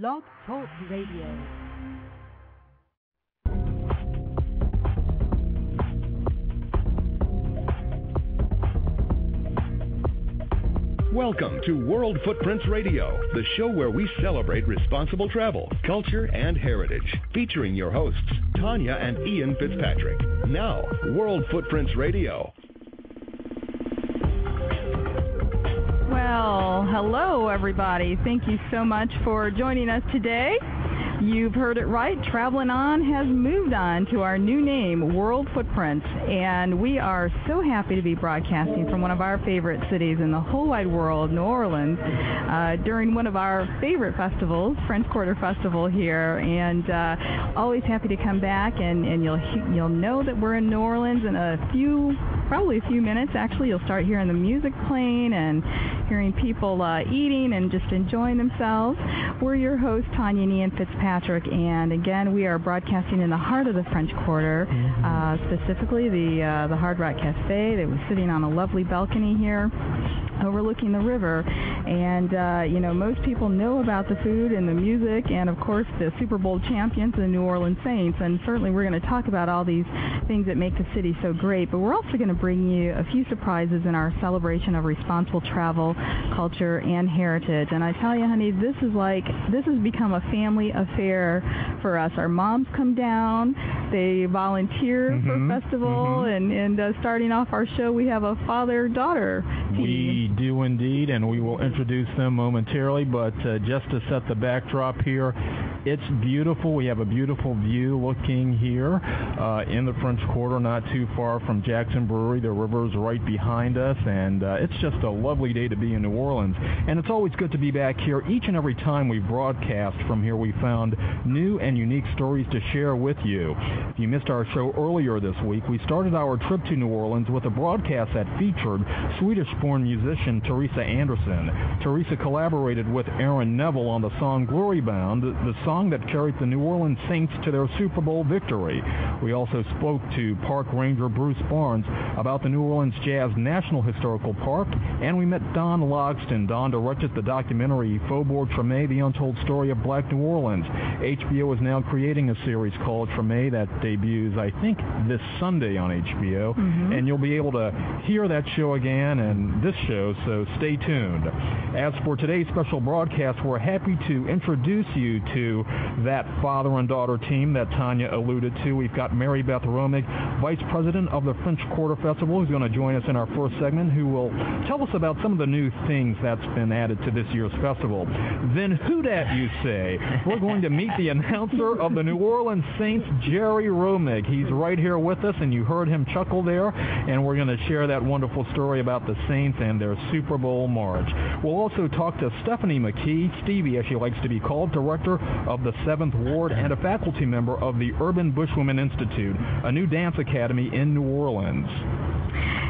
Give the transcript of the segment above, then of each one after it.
Blog Talk Radio. Welcome to World Footprints Radio, the show where we celebrate responsible travel, culture, and heritage. Featuring your hosts, Tanya and Ian Fitzpatrick. Now, World Footprints Radio. Hello, everybody. Thank you so much for joining us today. You've heard it right. Traveling On has moved on to our new name, World Footprints, and we are so happy to be broadcasting from one of our favorite cities in the whole wide world, New Orleans, uh, during one of our favorite festivals, French Quarter Festival here, and uh, always happy to come back and, and you'll you'll know that we're in New Orleans in a few probably a few minutes. Actually, you'll start hearing the music playing and hearing people uh, eating and just enjoying themselves. We're your hosts, Tanya and Fitzpatrick, and again, we are broadcasting in the heart of the French Quarter, uh, specifically the uh, the Hard Rock Cafe. That was sitting on a lovely balcony here overlooking the river. And, uh, you know, most people know about the food and the music and, of course, the Super Bowl champions, the New Orleans Saints. And certainly we're going to talk about all these things that make the city so great. But we're also going to bring you a few surprises in our celebration of responsible travel, culture, and heritage. And I tell you, honey, this is like, this has become a family affair for us. Our moms come down, they volunteer Mhm, for festival, mhm. and, and uh, starting off our show, we have a father-daughter team. We do indeed, and we will introduce them momentarily. But uh, just to set the backdrop here, it's beautiful. We have a beautiful view looking here uh, in the French Quarter, not too far from Jackson Brewery. The river's right behind us, and uh, it's just a lovely day to be in New Orleans. And it's always good to be back here. Each and every time we broadcast from here, we found new and unique stories to share with you. If you missed our show earlier this week, we started our trip to New Orleans with a broadcast that featured Swedish-born musician Theresa Andersson. Theresa collaborated with Aaron Neville on the song Glory Bound, the song that carried the New Orleans Saints to their Super Bowl victory. We also spoke to Park Ranger Bruce Barnes about the New Orleans Jazz National Historical Park, and we met Dawn Logsdon. Dawn directed the documentary Faubourg Treme, The Untold Story of Black New Orleans. HBO is now creating a series called Treme that debuts, I think, this Sunday on HBO, Mhm. and you'll be able to hear that show again and this show, so stay tuned. As for today's special broadcast, we're happy to introduce you to that father and daughter team that Tanya alluded to. We've got Mary Beth Romig, Vice President of the French Quarter Festival, who's going to join us in our first segment, who will tell us about some of the new things that's been added to this year's festival. Then who dat, you say? We're going to meet the announcer of the New Orleans Saints, Jerry Romig. He's right here with us, and you heard him chuckle there, and we're going to share that wonderful story about the Saints and their Super Bowl march. We'll also talk to Stephanie McKee, Stevie as she likes to be called, Director of the 7th Ward and a faculty member of the Urban Bush Women Institute, a new dance academy in New Orleans.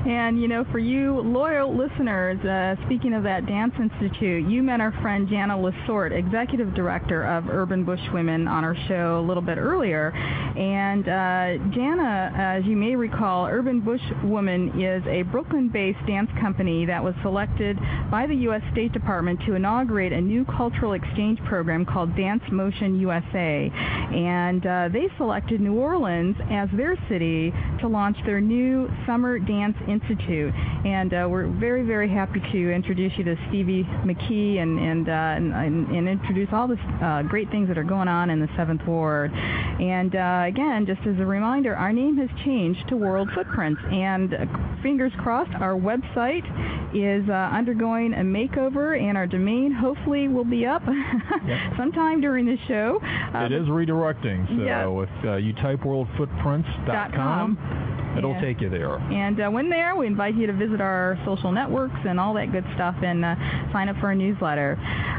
And you know, for you loyal listeners, uh, speaking of that Dance Institute, you met our friend Jana La Sorte, Executive Director of Urban Bush Women, on our show a little bit earlier. And uh, Jana, as you may recall, Urban Bush Women is a Brooklyn-based dance company that was selected by the U.S. State Department to inaugurate a new cultural exchange program called Dance Motion USA. And uh, they selected New Orleans as their city to launch their new Summer Dance Institute. And uh, we're very, very happy to introduce you to Stevie McKee and, and, uh, and, and, introduce all the uh, great things that are going on in the 7th Ward. And uh, again, just as a reminder, our name has changed to World Footprints. And uh, fingers crossed, our website is uh, undergoing a makeover, and our domain hopefully will be up sometime during the show. Uh, It is redirecting, so yeah. if uh, you type worldfootprints.com, it'll Yeah. take you there. And uh, when there, we invite you to visit our social networks and all that good stuff and uh, sign up for our newsletter.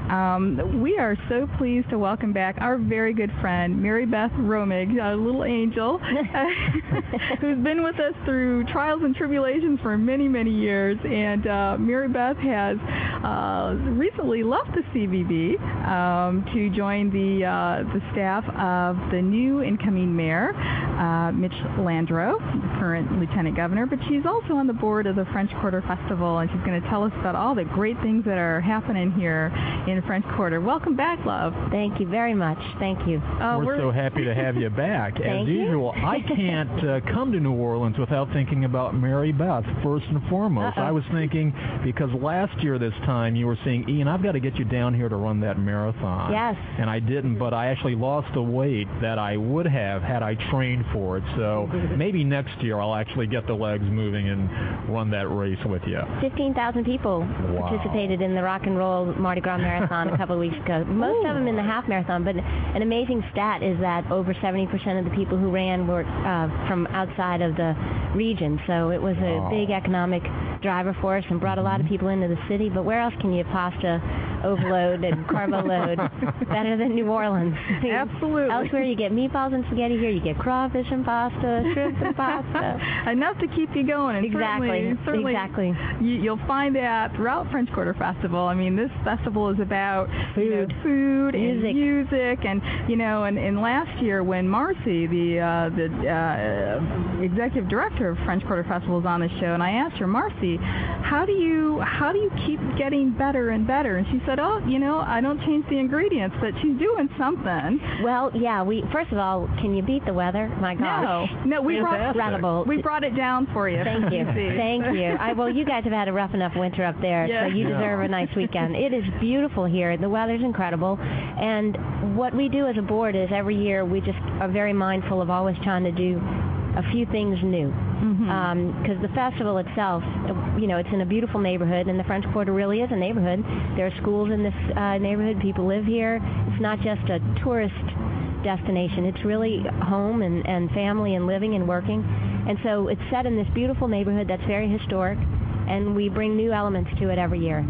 Um, we are so pleased to welcome back our very good friend, Mary Beth Romig, a little angel, who's been with us through trials and tribulations for many, many years. And uh, Mary Beth has uh, recently left the CVB um, to join the, uh, the staff of the new incoming mayor, uh, Mitch Landrieu, current Lieutenant Governor, but she's also on the board of the French Quarter Festival, and she's going to tell us about all the great things that are happening here in French Quarter. Welcome back, love. Thank you very much. Thank you. Uh, we're, we're, so happy to have you back. As usual, I can't uh, come to New Orleans without thinking about Mary Beth first and foremost. Uh-oh. I was thinking because last year this time you were saying, Ian, I've got to get you down here to run that marathon. Yes. And I didn't, but I actually lost the weight that I would have had I trained for it. So maybe next year I'll actually get the legs moving and run that race with you. 15,000 people wow. participated in the Rock and Roll Mardi Gras Marathon a couple of weeks ago. Most Ooh. of them in the half marathon, but an amazing stat is that over 70% of the people who ran were uh, from outside of the region. So it was a wow. big economic driver for us and brought a lot of people into the city. But where else can you pasta overload and carbo load better than New Orleans? Absolutely. Elsewhere you get meatballs and spaghetti. Here you get crawfish and pasta, shrimp and pasta. Enough to keep you going. And exactly. Certainly, certainly exactly. You, will find that throughout French Quarter Festival. I mean, this festival is about food, you know, food music. and music, and you know, and, and last year when Marcy, the uh, the uh, executive director of French Quarter Festival, was on the show, and I asked her, Marcy, how do you how do you keep getting better and better? And she said, oh, you know, I don't change the ingredients, but she's doing something. Well, yeah. We first of all, can you beat the weather? My God. No, no, we brought incredible. We brought it down for you. Thank you, thank you. I, well, you guys have had a rough enough winter up there, yeah. so you Yeah. deserve a nice weekend. It is beautiful here. The weather's incredible, and what we do as a board is every year we just are very mindful of always trying to do a few things new because the festival itself, you know, it's in a beautiful neighborhood, and the French Quarter really is a neighborhood. There are schools in this uh, neighborhood. People live here. It's not just a tourist destination. It's really home and, and family and living and working. And so it's set in this beautiful neighborhood that's very historic, and we bring new elements to it every year.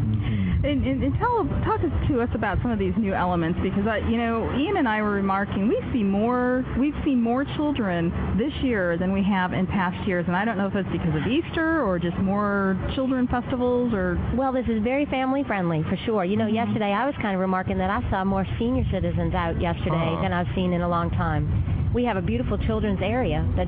And, and, and tell talk to us about some of these new elements because I, you know Ian and I were remarking we see more we've seen more children this year than we have in past years and I don't know if it's because of Easter or just more children festivals or Well, this is very family friendly for sure. You know, Mhm. yesterday I was kind of remarking that I saw more senior citizens out yesterday Uh-huh. than I've seen in a long time. We have a beautiful children's area that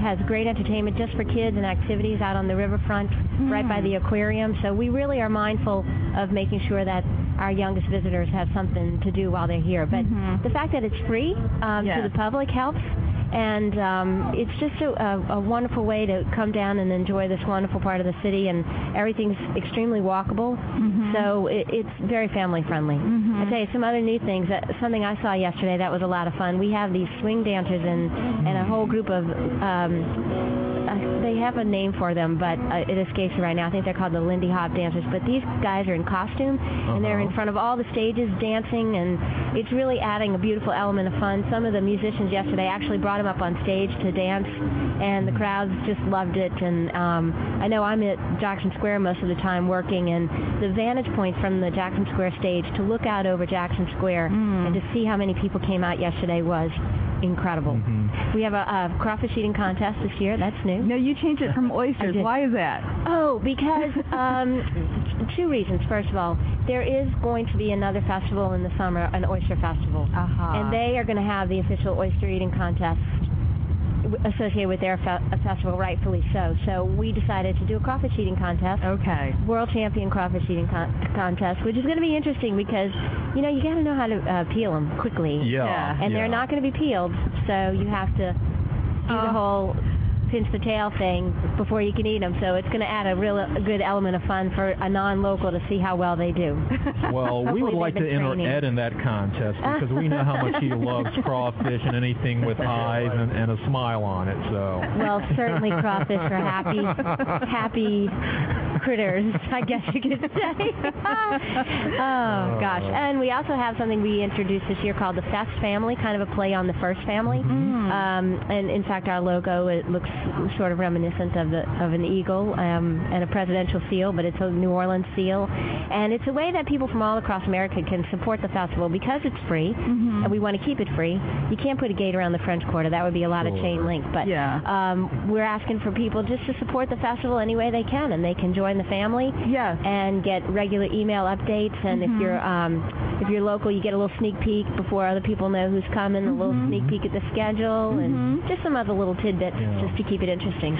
has great entertainment just for kids and activities out on the riverfront, right by the aquarium. So we really are mindful of making sure that our youngest visitors have something to do while they're here. But Mhm. the fact that it's free um, to the public helps. And um, it's just a, a, a wonderful way to come down and enjoy this wonderful part of the city, and everything's extremely walkable. Mhm. So it, it's very family friendly. Mhm. I tell you some other new things. That, something I saw yesterday that was a lot of fun. We have these swing dancers and and a whole group of. Um, uh, they have a name for them, but uh, it escapes me right now. I think they're called the Lindy Hop dancers. But these guys are in costume and they're in Uh-huh. front of all the stages dancing, and it's really adding a beautiful element of fun. Some of the musicians yesterday actually brought them up on stage to dance, and the crowds just loved it. And um, I know I'm at Jackson Square most of the time working, and the vantage point from the Jackson Square stage to look out over Jackson Square Mm. and to see how many people came out yesterday was incredible. Mhm. We have a, a crawfish eating contest this year. That's new. no you changed it from oysters why is that Oh, because um, two reasons. First of all, there is going to be another festival in the summer, an oyster festival, uh-huh. and they are going to have the official oyster eating contest w- associated with their fe- uh, festival, rightfully so. So we decided to do a crawfish eating contest. okay World champion crawfish eating con- contest, which is going to be interesting because, you know, you got to know how to uh, peel them quickly. Yeah. Yeah. And yeah. they're not going to be peeled, so you have to do the Oh. whole pinch the tail thing before you can eat them. So it's going to add a real a good element of fun for a non-local to see how well they do. Well, we would like to enter. Ed in that contest because we know how much he loves crawfish and anything with eyes and, and a smile on it. So. Well, certainly crawfish are happy, happy critters, I guess you could say. oh gosh! And we also have something we introduced this year called the Fest Family, kind of a play on the First Family. Mm. Um, and in fact, our logo it looks sort of reminiscent of the of an eagle um, and a presidential seal, but it's a New Orleans seal. And it's a way that people from all across America can support the festival because it's free, Mhm. and we want to keep it free. You can't put a gate around the French Quarter; that would be a lot of chain link. But Yeah. um, we're asking for people just to support the festival any way they can, and they can join join the family. Yes. And get regular email updates. And Mm-hmm. if you're um, if you're local, you get a little sneak peek before other people know who's coming. A little Mm-hmm. sneak peek at the schedule, and just some other little tidbits Yeah. just to keep it interesting.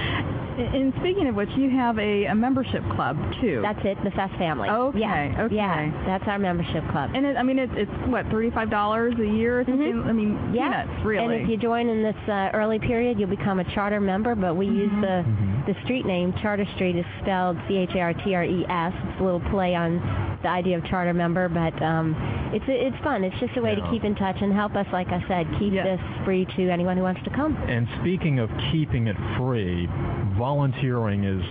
And speaking of which, you have a, a membership club too. That's it. The Fest family. Okay, Yeah. okay. Yeah. That's our membership club. and it, I mean, it's it's what thirty five dollars a year or something. I mean, Mm-hmm. Yeah. peanuts, really. And if you join in this uh, early period, you'll become a charter member. But we use the the street name Charter Street is spelled C H A R T R E S. It's a little play on the idea of charter member, but um, it's it's fun. It's just a way Yeah. to keep in touch and help us, like I said, keep Yes. this free to anyone who wants to come. And speaking of keeping it free, volunteering is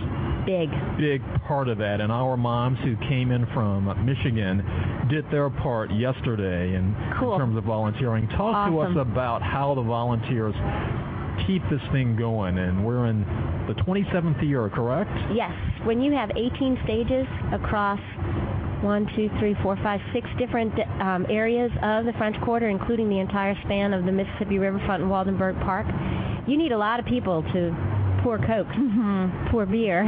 Big. big part of that. And our moms who came in from Michigan did their part yesterday in, Cool. in terms of volunteering. Talk to us about how the volunteers keep this thing going. And we're in the 27th year, correct? Yes. When you have 18 stages across one, two, three, four, five, six different um, areas of the French Quarter, including the entire span of the Mississippi Riverfront and Woldenberg Park, you need a lot of people to pour Coke, Mm-hmm. pour beer,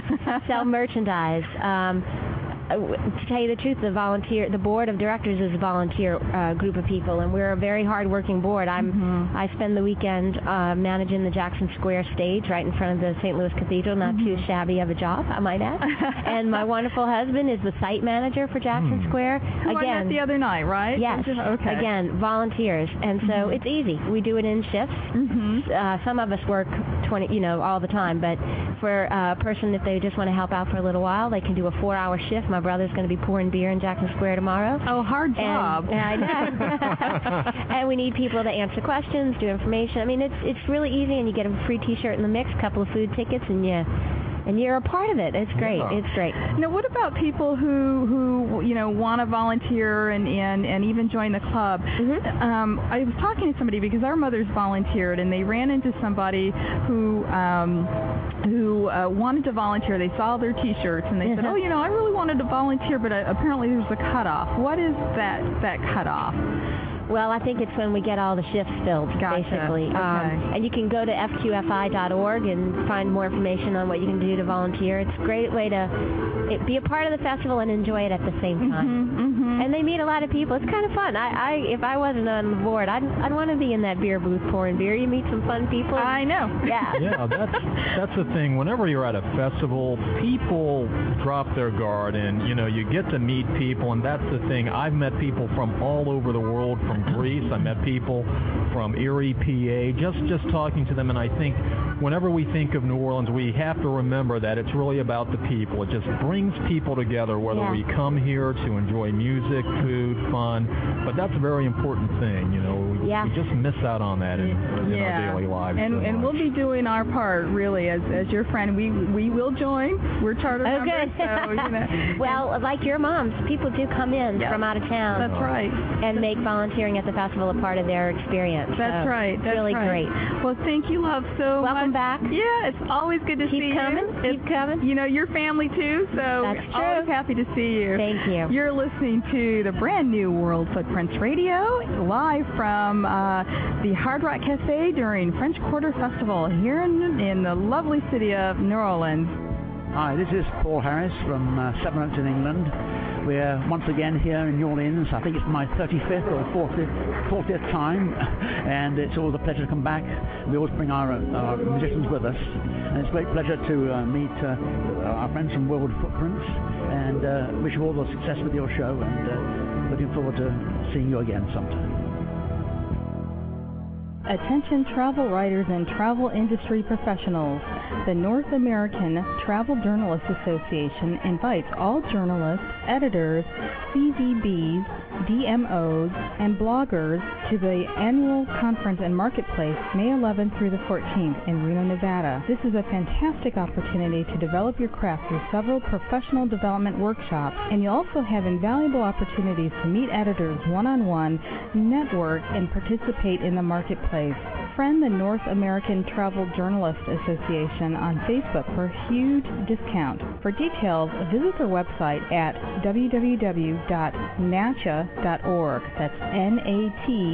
sell merchandise. Um, to tell you the truth, the volunteer, the board of directors is a volunteer uh, group of people, and we're a very hard-working board. I'm, Mm-hmm. I spend the weekend uh, managing the Jackson Square stage right in front of the St. Louis Cathedral. Not too Mm-hmm. shabby of a job, I might add. and my wonderful husband is the site manager for Jackson Square. Who I met the other night, right? Yes. Okay. Again, volunteers, and so it's easy. We do it in shifts. Mm-hmm. Uh, some of us work 20, you know, all the time, but for a person, if they just want to help out for a little while, they can do a four-hour shift. My brother's going to be pouring beer in Jackson Square tomorrow. Oh, hard job. And, I know. and we need people to answer questions, do information. I mean, it's it's really easy, and you get a free T-shirt in the mix, a couple of food tickets, and you and you're a part of it. It's great. Yeah. It's great. Now, what about people who who you know want to volunteer and and and even join the club? Mhm. Um, I was talking to somebody because our mothers volunteered, and they ran into somebody who um, who uh, wanted to volunteer. They saw their T-shirts and they said, Mhm. "Oh, you know, I really wanted to volunteer, but uh, apparently there's a cutoff. What is that that cutoff?" Well, I think it's when we get all the shifts filled, Gotcha. basically. Okay. Um, and you can go to fqfi.org and find more information on what you can do to volunteer. It's a great way to it, be a part of the festival and enjoy it at the same time. Mm-hmm. And they meet a lot of people. It's kind of fun. I, I if I wasn't on the board, I'd, I'd want to be in that beer booth pouring beer. You meet some fun people. I know. Yeah. yeah, that's that's the thing. Whenever you're at a festival, people drop their guard, and you know you get to meet people, and that's the thing. I've met people from all over the world, from Greece. I met people from Erie, PA. Just just talking to them, and I think whenever we think of New Orleans, we have to remember that it's really about the people. It just brings people together, whether Yeah. we come here to enjoy music, food, fun. But that's a very important thing. You know, we, Yeah. we just miss out on that in, in our daily lives. And so and we'll be doing our part really as as your friend. We we will join. We're charter Oh, members, good. so you know. well, like your moms, people do come in Yeah. from out of town. That's right. and make volunteering at the festival a part of their experience. That's So right. That's really right. great. Well, thank you, love, so Welcome much. back. Yeah, it's always good to Keep see coming. you. Keep It's- coming. You know, your family too, so That's true. always happy to see you. Thank you. You're listening to the brand new World Footprints Radio, live from uh, the Hard Rock Cafe during French Quarter Festival here in, in the lovely city of New Orleans. Hi, this is Paul Harris from uh, Sevenoaks in England. We're once again here in New Orleans. I think it's my 35th or 40th, 40th time, and it's always a pleasure to come back. We always bring our, our musicians with us, and it's a great pleasure to uh, meet uh, our friends from World Footprints, and uh, wish you all the success with your show, and uh, looking forward to seeing you again sometime. Attention travel writers and travel industry professionals. The North American Travel Journalists Association invites all journalists, editors, CVBs, DMOs, and bloggers to the annual conference and marketplace May 11th through the 14th in Reno, Nevada. This is a fantastic opportunity to develop your craft through several professional development workshops, and you'll also have invaluable opportunities to meet editors one-on-one, network, and participate in the marketplace. Friend the North American Travel Journalists Association on Facebook for a huge discount. For details, visit their website at www.natja.org. That's N-A-T-J-A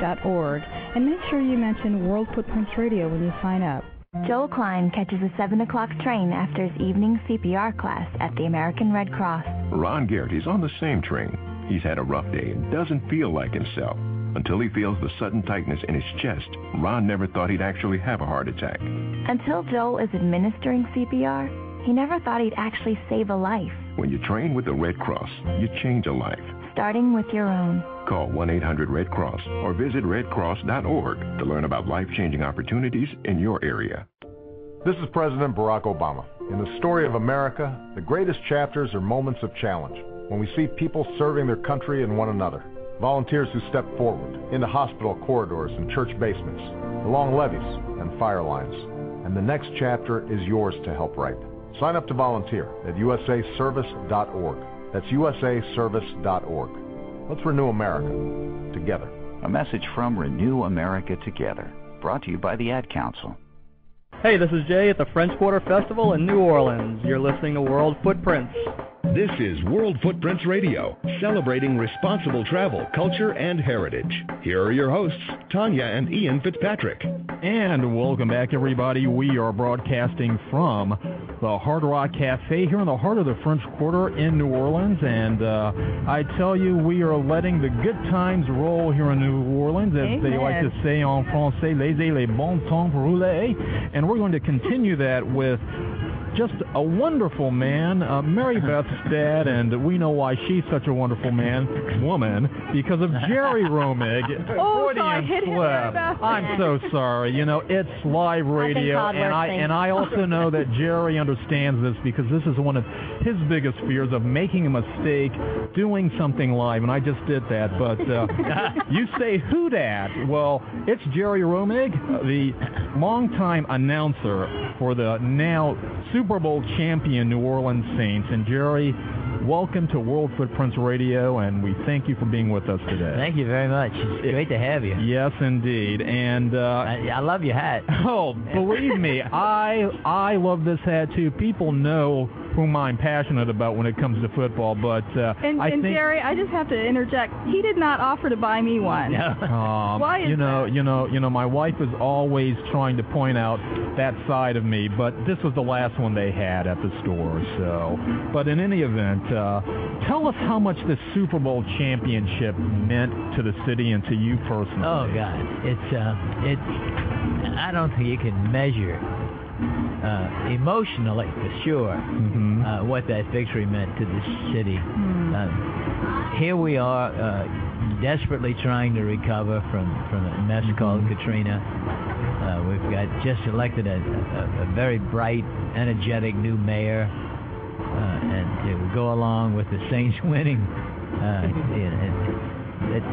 dot org. And make sure you mention World Footprints Radio when you sign up. Joel Klein catches a 7 o'clock train after his evening CPR class at the American Red Cross. Ron Garrett is on the same train. He's had a rough day and doesn't feel like himself. Until he feels the sudden tightness in his chest, Ron never thought he'd actually have a heart attack. Until Joel is administering CPR, he never thought he'd actually save a life. When you train with the Red Cross, you change a life. Starting with your own. Call 1-800-RED-CROSS or visit redcross.org to learn about life-changing opportunities in your area. This is President Barack Obama. In the story of America, the greatest chapters are moments of challenge, when we see people serving their country and one another. Volunteers who step forward into hospital corridors and church basements, along levees and fire lines. And the next chapter is yours to help write. Sign up to volunteer at usaservice.org. That's usaservice.org. Let's renew America together. A message from Renew America Together, brought to you by the Ad Council. Hey, this is Jay at the French Quarter Festival in New Orleans. You're listening to World Footprints. This is World Footprints Radio, celebrating responsible travel, culture, and heritage. Here are your hosts, Tanya and Ian Fitzpatrick. And welcome back, everybody. We are broadcasting from the Hard Rock Cafe here in the heart of the French Quarter in New Orleans. And uh, I tell you, we are letting the good times roll here in New Orleans, as Amen. they like to say en français, laissez les bons temps rouler. And we're going to continue that with just a wonderful man, uh, Mary Beth's dad, and we know why she's such a wonderful man, woman, because of Jerry Romig. Oh, sorry, hit him, Mary. Beth. I'm so sorry. You know, it's live radio, Todd and I and I also know that Jerry understands this because this is one of his biggest fears of making a mistake, doing something live, and I just did that. But uh, you say who dat? Well, it's Jerry Romig, the longtime announcer for the now Super Bowl champion New Orleans Saints. And Jerry, welcome to World Footprints Radio, and we thank you for being with us today. Thank you very much. It's great to have you. Yes, indeed. And uh, I, I love your hat. oh, believe me, I I love this hat too. People know whom I'm passionate about when it comes to football, but uh, And, I and think. Jerry, I just have to interject. He did not offer to buy me one. Um, Why is you know, that? you know, you know, my wife is always trying to point out that side of me, but this was the last one they had at the store. So, but in any event, tell us how much this Super Bowl championship meant to the city and to you personally. Oh God, it's uh, it's. I don't think you can measure uh, emotionally for sure Mm-hmm. uh, what that victory meant to the city. Uh, here we are, uh, desperately trying to recover from from a mess called Katrina. Uh, we've got just elected a, a, a very bright, energetic new mayor, uh, and it go along with the Saints winning. Uh, and, and it,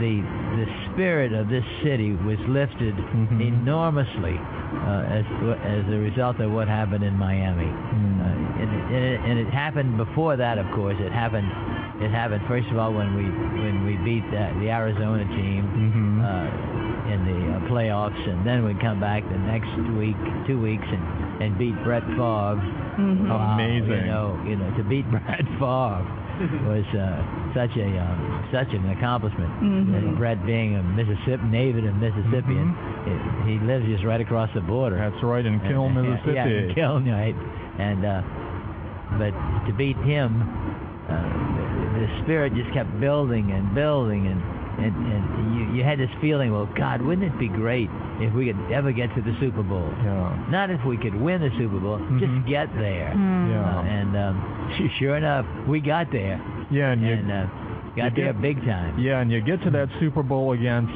the the spirit of this city was lifted enormously uh, as as a result of what happened in Miami, uh, and, and, it, and it happened before that. Of course, it happened. It happened first of all when we when we beat uh, the Arizona team uh, in the uh, playoffs, and then we come back the next week, two weeks, and and beat Brett Favre. Mhm. Wow, Amazing. You know, you know, to beat Brett Favre was uh, such a um, such an accomplishment. Mhm. And Brett being a Mississippi native and Mississippian, it, he lives just right across the border. That's right, in Kiln, Mississippi. Yeah, in Kiln, right? And uh, but to beat him, uh, the, the spirit just kept building and building, and and, and you, you had this feeling, well, God, wouldn't it be great if we could ever get to the Super Bowl? Yeah. Not if we could win the Super Bowl, just get there. Mm. Yeah. Uh, and um, sure enough, we got there, Yeah, and you and uh, got you there get- big time. Yeah, and you get to that Super Bowl against,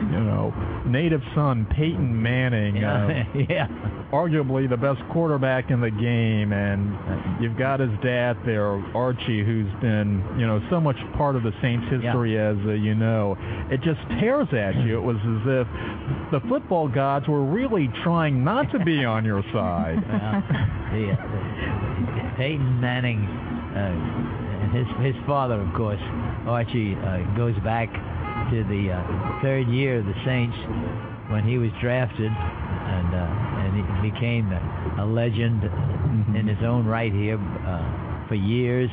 you know, native son Peyton Manning, uh, yeah. arguably the best quarterback in the game, and you've got his dad there, Archie, who's been, you know, so much part of the Saints' history as uh, you know. It just tears at you. It was as if the football gods were really trying not to be on your side. Well, uh, Peyton Manning, uh, and his his father, of course, Archie, uh, goes back to the uh, third year of the Saints when he was drafted, and uh, and he became a, legend in his own right here uh, for years.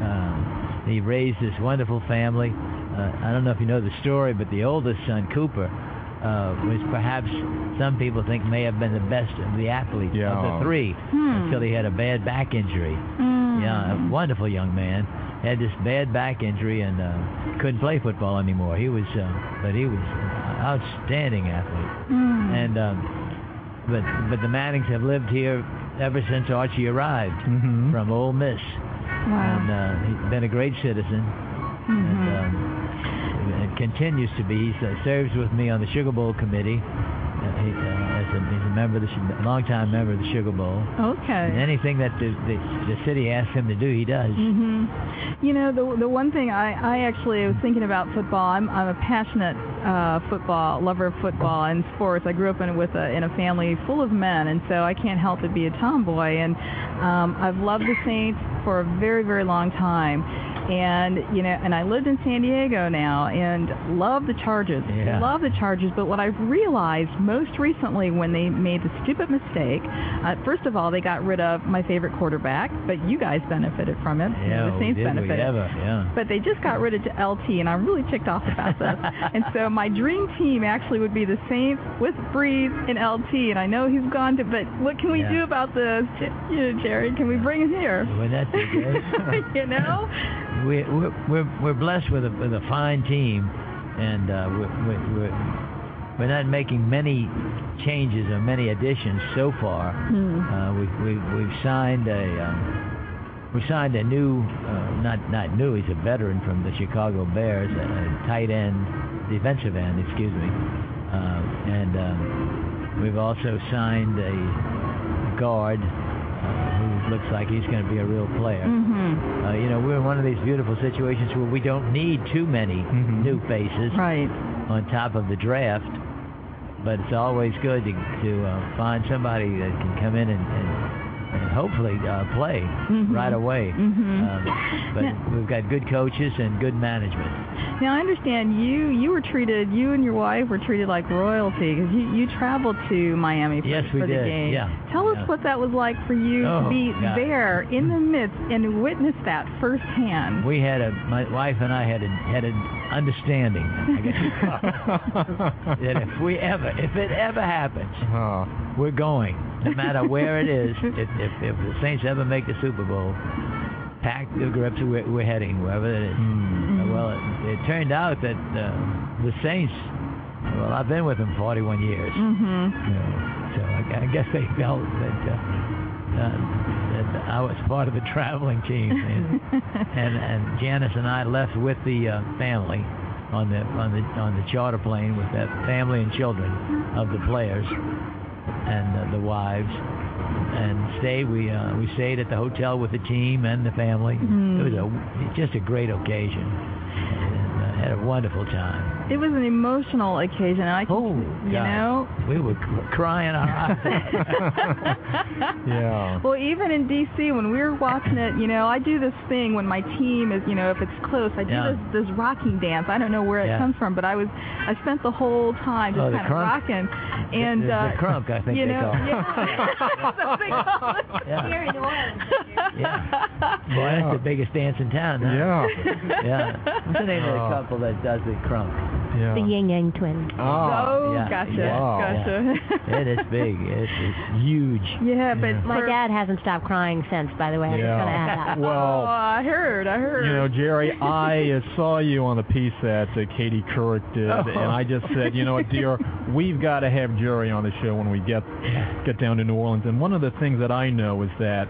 Uh, he raised this wonderful family. Uh, I don't know if you know the story, but the oldest son, Cooper, uh, was perhaps some people think may have been the best of the athletes Yeah. of the three Hmm. until he had a bad back injury. Mm. Yeah, a wonderful young man. Had this bad back injury and uh, couldn't play football anymore. He was, uh, but he was an outstanding athlete. Mm. And um, but but the Mannings have lived here ever since Archie arrived Mm-hmm. from Ole Miss, wow. and uh, he's been a great citizen Mm-hmm. and, um, and continues to be. He serves with me on the Sugar Bowl committee. He, uh, as a, he's a member of the Su- longtime member of the Sugar Bowl. And okay. anything that the, the the city asks him to do, he does. Mm-hmm. You know, the the one thing I I actually was thinking about football. I'm I'm a passionate uh football lover of football and sports. I grew up in with a in a family full of men, and so I can't help but be a tomboy. And um I've loved the Saints for a very very long time. And you know, and I lived in San Diego now, and love the Chargers. Yeah. Love the Chargers. But what I've realized most recently, when they made the stupid mistake, uh, first of all, they got rid of my favorite quarterback, but you guys benefited from it. Yeah, the Saints did benefited. ever? Yeah. But they just got rid of LT, and I'm really ticked off about this. and so my dream team actually would be the Saints with Brees and LT, and I know he's gone to. But what can we Yeah. do about this, you know, Jerry? Can we bring him here? Wouldn't that be great? you know? we, we're, we're, we're blessed with a, with a fine team, and uh, we're, we're, we're, not making many changes or many additions so far. Hmm. Uh, we, we, we've signed a um, we signed a new, uh, not not new. He's a veteran from the Chicago Bears, a, a tight end, defensive end, excuse me, uh, and um, we've also signed a guard uh, who looks like he's going to be a real player. Mm-hmm. Uh, you know, we're in one of these beautiful situations where we don't need too many Mhm. new faces Right. on top of the draft, but it's always good to, to uh, find somebody that can come in and, and, and hopefully uh, play Mhm. right away. Mhm. Um, but Yeah. we've got good coaches and good management. Now I understand you you were treated you and your wife were treated like royalty because you you traveled to Miami for, the game. Yes, we for the did. game. Yeah. Tell us Yeah. what that was like for you Oh, to be God. there in the midst and witness that firsthand. We had a my wife and I had a had an understanding. I guess that if we ever if it ever happens, Uh, we're going, no matter where it is. If, if, if the Saints ever make the Super Bowl, pack the grips, we're, we're heading wherever it is. hmm. Well, it, it turned out that uh, the Saints. Well, I've been with them 41 years. Mhm. You know, so I, guess they felt that, uh, uh, that I was part of the traveling team, and, and and Janice and I left with the uh, family on the on the on the charter plane with that family and children of the players and uh, the wives, and stayed. We uh, we stayed at the hotel with the team and the family. Mm. It was a just a great occasion, and uh, had a wonderful time. It was an emotional occasion. I can, Oh, you God. know. We were crying our eyes yeah. Well, even in D.C., when we were watching it, you know, I do this thing when my team is, you know, if it's close, I do Yeah. this this rocking dance. I don't know where it comes from, but I was, I spent the whole time just Oh, the kind of rocking, and the, the, uh, the crunk, I think you know, call it. yeah, That's what they call it. Yeah. Here in New Orleans. Yeah. Boy, that's the biggest dance in town. Huh? Yeah. Yeah. What's the name of Oh. the couple that does the crunk? Yeah. The Yin Yang Twins. Ah. Oh, yeah, gotcha, yeah, Wow. gotcha. It is big. It is huge. Yeah, but My for- dad hasn't stopped crying since, by the way. I'm just Yeah. going to add that. Oh, Well, I heard, I heard. You know, Jerry, I uh, saw you on the piece that uh, Katie Couric did, Oh. and I just said, you know what, dear, we've got to have Jerry on the show when we get get down to New Orleans. And one of the things that I know is that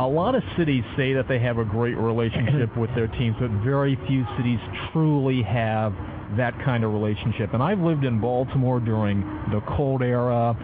a lot of cities say that they have a great relationship with their teams, but very few cities truly have that kind of relationship. And I've lived in Baltimore during the cold era,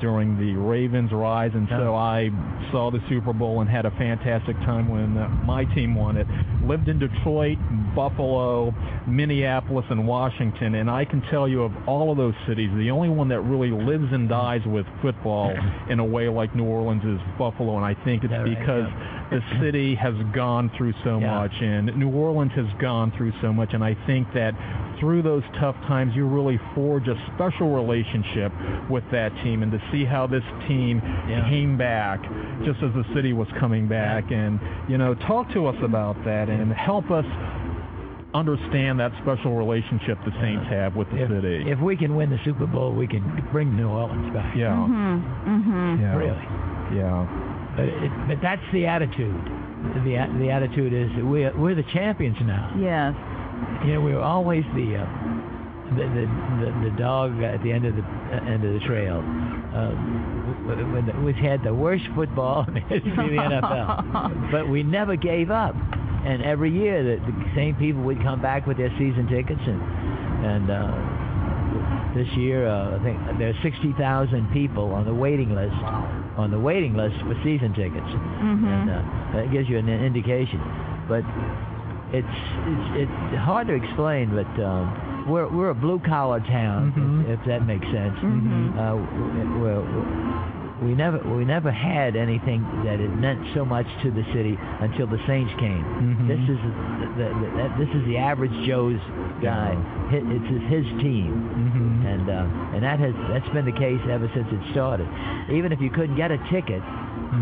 during the Ravens' rise, and so I saw the Super Bowl and had a fantastic time when uh, my team won it. Lived in Detroit, Buffalo, Minneapolis, and Washington, and I can tell you of all of those cities, the only one that really lives and dies with football in a way like New Orleans is Buffalo, and I think it's Yeah, right, because the city has gone through so Yeah. much, and New Orleans has gone through so much, and I think that through those tough times, you really forge a special relationship with that team, and to see how this team Yeah. came back just as the city was coming back, and you know, talk to us about that and help us understand that special relationship the Saints have with the if, city. If we can win the Super Bowl, we can bring New Orleans back. Yeah. Mm-hmm. Mm-hmm. Yeah. Really. Yeah. But, it, but that's the attitude. The the attitude is that we're we're the champions now. Yes. You know, we were always the uh, the, the the the dog at the end of the uh, end of the trail. W- w- when the- we had the worst football in the history of the NFL, but we never gave up. And every year, the, the same people would come back with their season tickets, and and uh, this year, uh, I think there are 60,000 people on the waiting list on the waiting list for season tickets, Mm-hmm. and uh, that gives you an indication. But it's it's, it's hard to explain, but um, we're we're a blue collar town, Mhm. if, if that makes sense. Mhm. Uh, we're, we never we never had anything that it meant so much to the city until the Saints came. Mhm. This is the, the, the, this is the average Joe's guy. Hi- It's his, his team, Mm-hmm. and uh, and that has that's been the case ever since it started. Even if you couldn't get a ticket,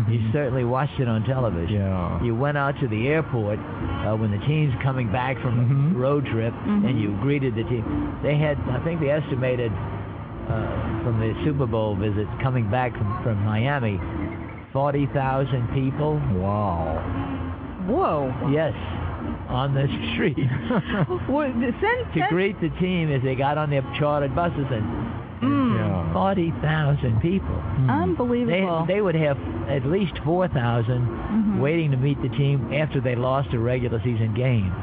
you certainly watched it on television. Mm-hmm. Yeah. You went out to the airport uh, when the team's coming back from Mhm. a road trip, Mhm. and you greeted the team. They had, I think, they estimated uh, from the Super Bowl visit coming back from, from Miami, forty thousand people. Wow. Whoa. Yes, on the street What, send, to send, greet the team as they got on their chartered buses and. Mm. Yeah. Forty thousand people. Mm-hmm. They, Unbelievable. they would have at least four Mhm. waiting to meet the team after they lost a regular season game.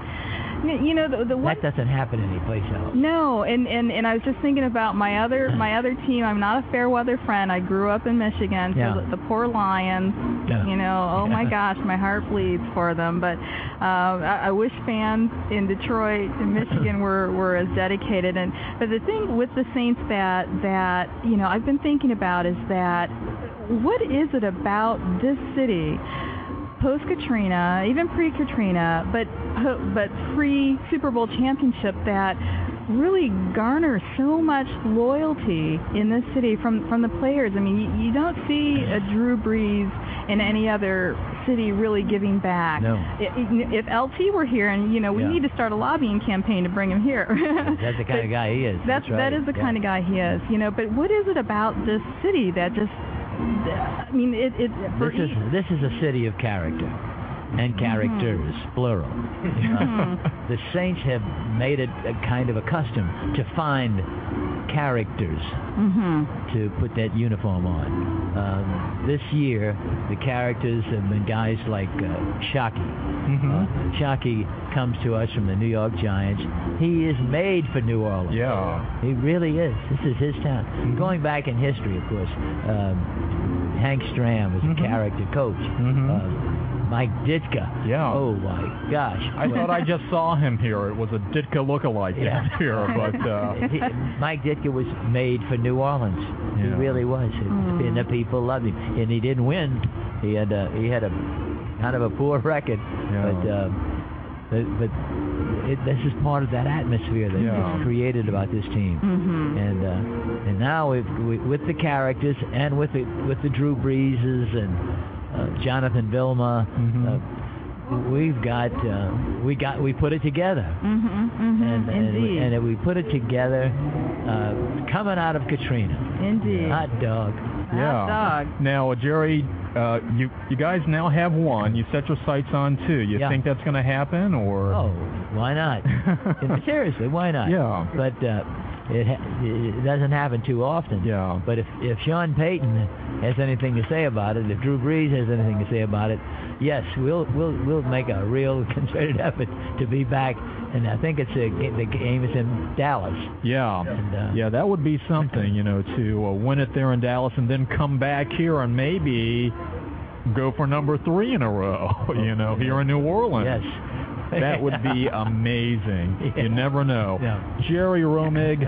You know the, the one That doesn't happen anyplace else. No, and, and and I was just thinking about my other my other team. I'm not a fair weather friend. I grew up in Michigan, so Yeah. the, the poor Lions. Yeah. You know, oh my gosh, my heart bleeds for them. But uh, I, I wish fans in Detroit and Michigan were were as dedicated. And but the thing with the Saints that that you know I've been thinking about is that what is it about this city? Post Katrina, even pre Katrina, but but pre Super Bowl championship that really garner so much loyalty in this city from from the players. I mean, you, you don't see a Drew Brees in any other city really giving back. No. I- i- If LT were here, and you know, we Yeah. need to start a lobbying campaign to bring him here. That's the kind of guy he is. That's That's right. that is the Yeah. kind of guy he is, you know. But what is it about this city that just? I mean, it it for This is this is a city of character and characters, plural. Mhm. the Saints have made it a kind of a custom to find characters Mhm. to put that uniform on. Um, this year, the characters have been guys like uh, Shockey. Mm-hmm. Uh, Shockey comes to us from the New York Giants. He is made for New Orleans. Yeah. He really is. This is his town. Mm-hmm. Going back in history, of course, um, Hank Stram was a character coach. Mhm. Uh, Mike Ditka. Yeah. Oh my gosh. I thought I just saw him here. It was a Ditka lookalike Yeah. down here, but uh, He- Mike Ditka was made for New Orleans. He really was. Mm. And the people loved him. And he didn't win. He had a he had a kind of a poor record. Yeah. But um, but, but it, this is part of that atmosphere that Yeah. is created about this team. Mhm. And uh, and now with, with with the characters and with the with the Drew Breeses and uh, Jonathan Vilma, Mhm. uh, we've got uh, we got we put it together Mhm. Mhm. and and we, and we put it together uh, coming out of Katrina. Indeed. Hot dog. yeah. Hot dog. Now, Jerry, uh, you you guys now have one. You set your sights on two. You Yeah. think that's going to happen, or? Oh, why not? Seriously, why not? Yeah. But uh, it ha- it doesn't happen too often. Yeah. But if if Sean Payton has anything to say about it, if Drew Brees has anything to say about it, yes, we'll we'll we'll make a real concerted effort to be back. And I think it's a, the game is in Dallas. Yeah, And, uh, yeah, that would be something, you know, to uh, win it there in Dallas and then come back here and maybe go for number three in a row, you know, here in New Orleans. Yes. That would be amazing. Yeah. You never know. Yeah. Jerry Romig,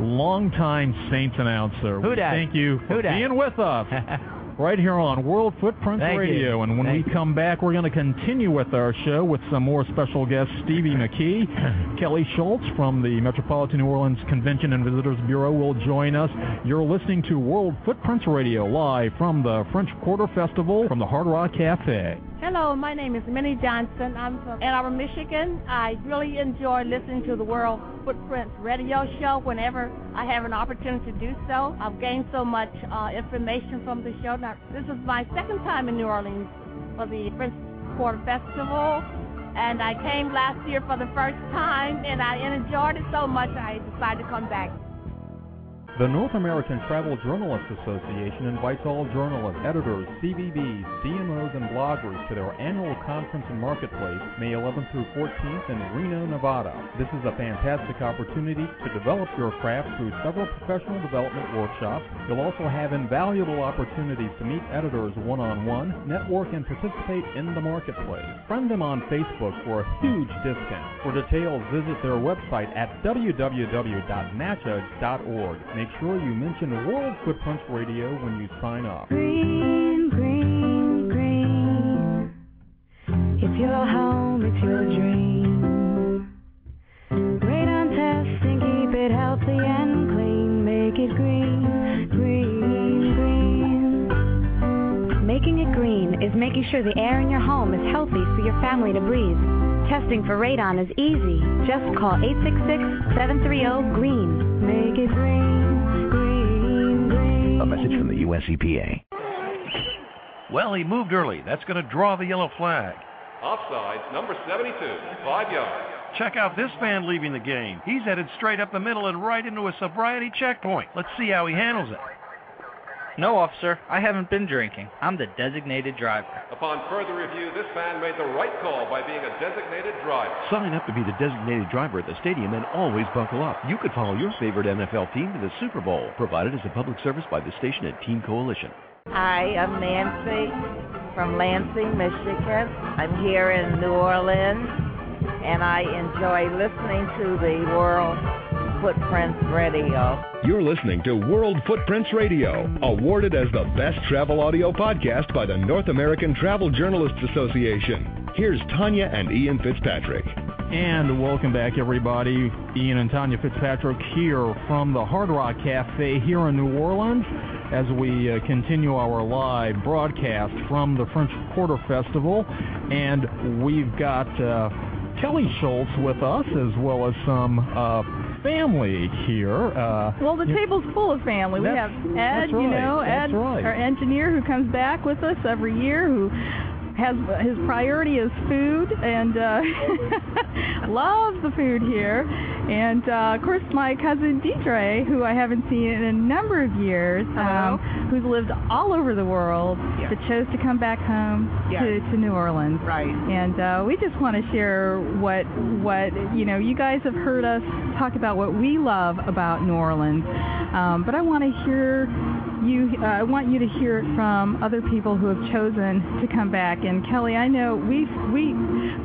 longtime Saints announcer. Who dat? Thank you for being with us right here on World Footprints Thank you. Radio. And when Thank we you. come back, we're going to continue with our show with some more special guests. Stevie McKee, Kelly Schultz from the Metropolitan New Orleans Convention and Visitors Bureau will join us. You're listening to World Footprints Radio live from the French Quarter Festival from the Hard Rock Cafe. Hello, my name is Minnie Johnson. I'm from Ann Arbor, Michigan. I really enjoy listening to the World Footprints radio show whenever I have an opportunity to do so. I've gained so much uh, information from the show. Now, this is my second time in New Orleans for the French Quarter Festival, and I came last year for the first time, and I enjoyed it so much I decided to come back. The North American Travel Journalists Association invites all journalists, editors, CVBs, DMOs, and bloggers to their annual conference and marketplace May 11th through 14th in Reno, Nevada. This is a fantastic opportunity to develop your craft through several professional development workshops. You'll also have invaluable opportunities to meet editors one-on-one, network, and participate in the marketplace. Friend them on Facebook for a huge discount. For details, visit their website at www.natja.org. Make sure you mention World Footprints Radio when you sign up. Green, green, green. It's your home, it's your dream. Radon testing, keep it healthy and clean. Make it green, green, green. Making it green is making sure the air in your home is healthy for your family to breathe. Testing for radon is easy. Just call 866-730-GREEN. Make it green, green, green. A message from the U.S. EPA. Well, he moved early. That's going to draw the yellow flag. Offsides, number 72, five yards. Check out this man leaving the game. He's headed straight up the middle and right into a sobriety checkpoint. Let's see how he handles it. No, officer, I haven't been drinking. I'm the designated driver. Upon further review, this fan made the right call by being a designated driver. Sign up to be the designated driver at the stadium and always buckle up. You could follow your favorite NFL team to the Super Bowl, provided as a public service by the station and Team Coalition. Hi, I'm Nancy from Lansing, Michigan. I'm here in New Orleans, and I enjoy listening to the World Footprints Radio. You're listening to World Footprints Radio, awarded as the best travel audio podcast by the North American Travel Journalists Association. Here's Tanya and Ian Fitzpatrick. And welcome back, everybody. Ian and Tanya Fitzpatrick here from the Hard Rock Cafe here in New Orleans as we uh, continue our live broadcast from the French Quarter Festival. And we've got uh, Kelly Schultz with us as well as some uh, family here. Uh, well, the table's full of family. We have Ed, you know, Ed, right. our engineer who comes back with us every year, who has his priority is food and uh, loves the food here. And uh, of course, my cousin Deidre, who I haven't seen in a number of years, um, who's lived all over the world, Yes. that chose to come back home Yes. to, to New Orleans. Right. And uh, we just want to share what what you know. You guys have heard us talk about what we love about New Orleans, um, but I want to hear you. Uh, I want you to hear it from other people who have chosen to come back. And Kelly, I know we've we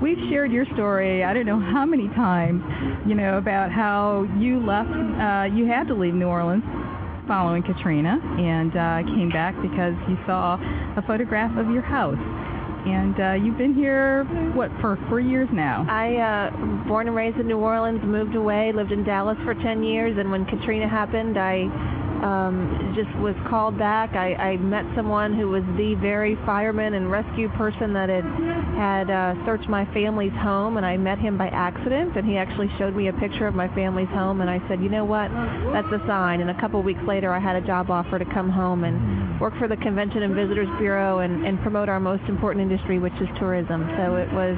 we've shared your story. I don't know how many times, you know, about how you left. Uh, you had to leave New Orleans following Katrina and uh, came back because you saw a photograph of your house. And uh, you've been here, what, for four years now? I uh born and raised in New Orleans, moved away, lived in Dallas for 10 years, and when Katrina happened, I um just was called back. I, I met someone who was the very fireman and rescue person that had had uh, searched my family's home, and I met him by accident, and he actually showed me a picture of my family's home, and I said, you know what, that's a sign. And a couple weeks later, I had a job offer to come home and work for the Convention and Visitors Bureau and, and promote our most important industry, which is tourism. So it was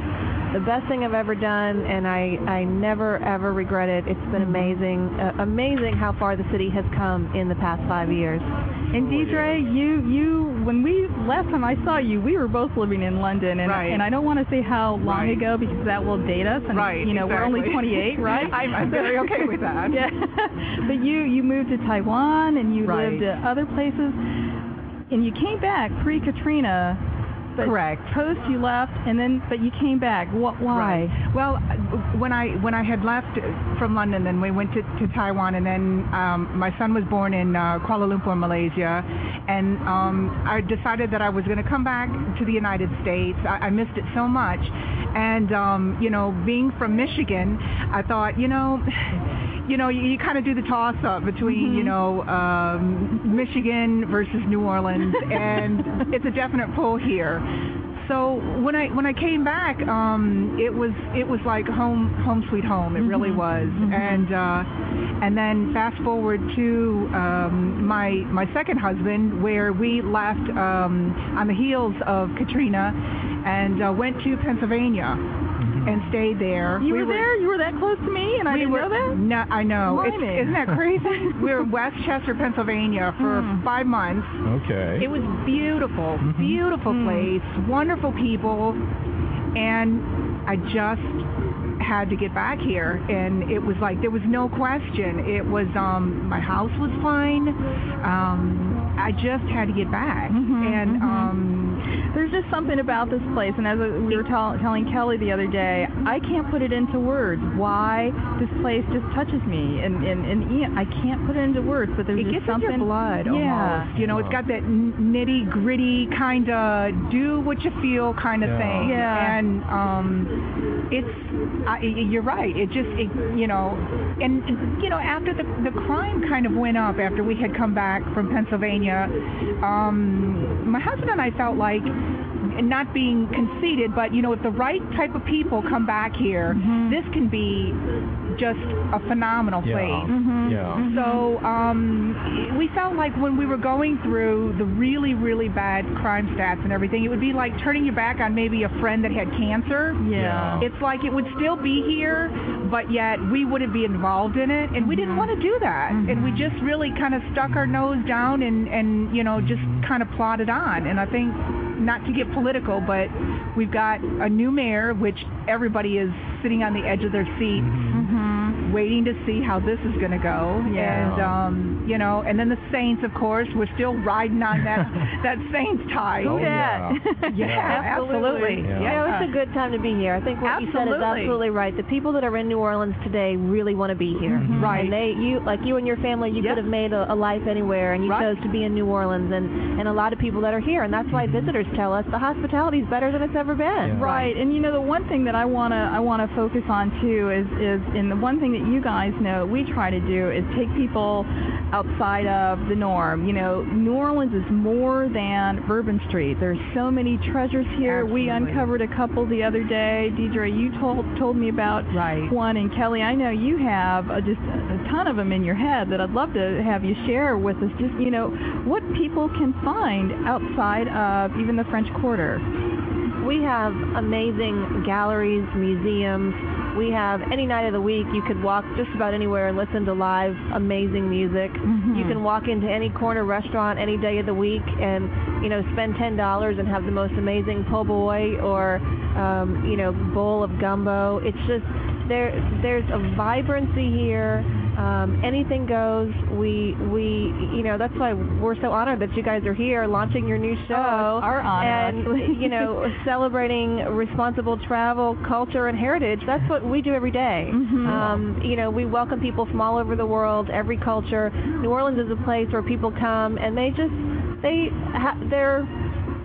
the best thing I've ever done, and I, I never ever regret it. It's been amazing, uh, amazing how far the city has come in the past five years. And oh, Deidre, you you when we last time I saw you, we were both living in London, and Right. and I don't want to say how long Right. ago because that will date us, and Right, you know we're only 28, right? I'm- I'm very okay with that. yeah, but you you moved to Taiwan and you Right. lived at other places, and you came back pre-Katrina. But Correct. Post you left, and then but you came back. What? Why? Right. Well, when I when I had left from London, then we went to, to Taiwan, and then um, my son was born in uh, Kuala Lumpur, Malaysia, and um, I decided that I was going to come back to the United States. I, I missed it so much, and um, you know, being from Michigan, I thought, you know. You know, you, you kind of do the toss up between, you know, um, Michigan versus New Orleans, and it's a definite pull here. so when I when I came back, um, it was it was like home home sweet home. It really Mhm. was. Mhm. And uh, and then fast forward to um, my my second husband, where we left um, on the heels of Katrina, and uh, went to Pennsylvania. And stayed there. You We were there? You were that close to me, and I we didn't were, know that. No, I know. It's, isn't that crazy? we were in West Chester, Pennsylvania for Hmm. five months. Okay. It was beautiful, beautiful place, wonderful people, and I just had to get back here and it was like there was no question it was um my house was fine um i just had to get back and um There's just something about this place, and as we were tell, telling Kelly the other day, I can't put it into words why this place just touches me, and and, and Ian, I can't put it into words, but there's it just gets something. in your blood yeah. almost. You know, it's got that nitty gritty kind of do what you feel kind of Yeah. thing. Yeah. And um, it's I, you're right. It just it, you know, and you know after the the crime kind of went up after we had come back from Pennsylvania, um, my husband and I felt like not being conceited, but you know, if the right type of people come back here, this can be just a phenomenal Yeah. place. Mhm. Yeah. So um, we felt like when we were going through the really, really bad crime stats and everything, it would be like turning your back on maybe a friend that had cancer. Yeah. It's like it would still be here, but yet we wouldn't be involved in it, and we didn't mm-hmm. want to do that. And we mm-hmm. just really kind of stuck our nose down and, and you know, just kind of plodded on. And I think, not to get political, but we've got a new mayor, which everybody is sitting on the edge of their seat mm-hmm. Waiting to see how this is going to go. Yeah. And um, you know, and then the Saints, of course, we're still riding on that that Saints tide. Who dat? yeah, absolutely. You know, it's a good time to be here. I think what you said is Absolutely. absolutely right. The people that are in New Orleans today really want to be here. Mhm. Right. And they, you, like you and your family, you could have made a, a life anywhere, and you chose to be in New Orleans. And and a lot of people that are here, and that's why visitors tell us the hospitality is better than it's ever been. Right, and you know the one thing that I wanna I wanna focus on too is is and the one thing that you guys know we try to do is take people outside of the norm. You know, New Orleans is more than Bourbon Street. There's so many treasures here. We uncovered a couple the other day. Deidre, you told told me about Right. one, and Kelly, I know you have uh, just a ton of them in your head that I'd love to have you share with us. Just you know what people can find outside of even the French Quarter. We have amazing galleries, museums. We have any night of the week you could walk just about anywhere and listen to live amazing music. You can walk into any corner restaurant any day of the week and you know spend ten dollars and have the most amazing po' boy or um, you know bowl of gumbo. It's just there. There's a vibrancy here. Um, anything goes. We we you know that's why we're so honored that you guys are here launching your new show. Oh, our honor, And you know celebrating responsible travel, culture, and heritage. That's what we do every day. Um, you know we welcome people from all over the world, every culture. New Orleans is a place where people come and they just they ha- they're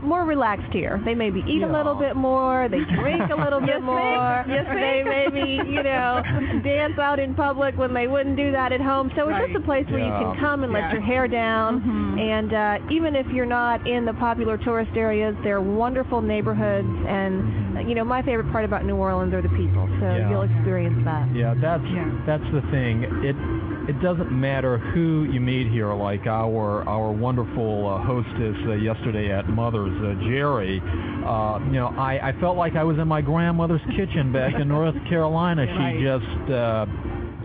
more relaxed here. They maybe eat a little bit more. They drink a little bit more. Yes, they maybe you know dance out in public when they wouldn't do that at home. So it's just a place where you can come and let your hair down. And uh, even if you're not in the popular tourist areas, they're wonderful neighborhoods. And uh, you know my favorite part about New Orleans are the people. So Yeah. you'll experience that. Yeah, that's that's the thing. It it doesn't matter who you meet here. Like our our wonderful uh, hostess uh, yesterday at Mother's, uh, Jerry. Uh, you know, I I felt like I was in my grandmother's kitchen back in North Carolina. She just. Uh,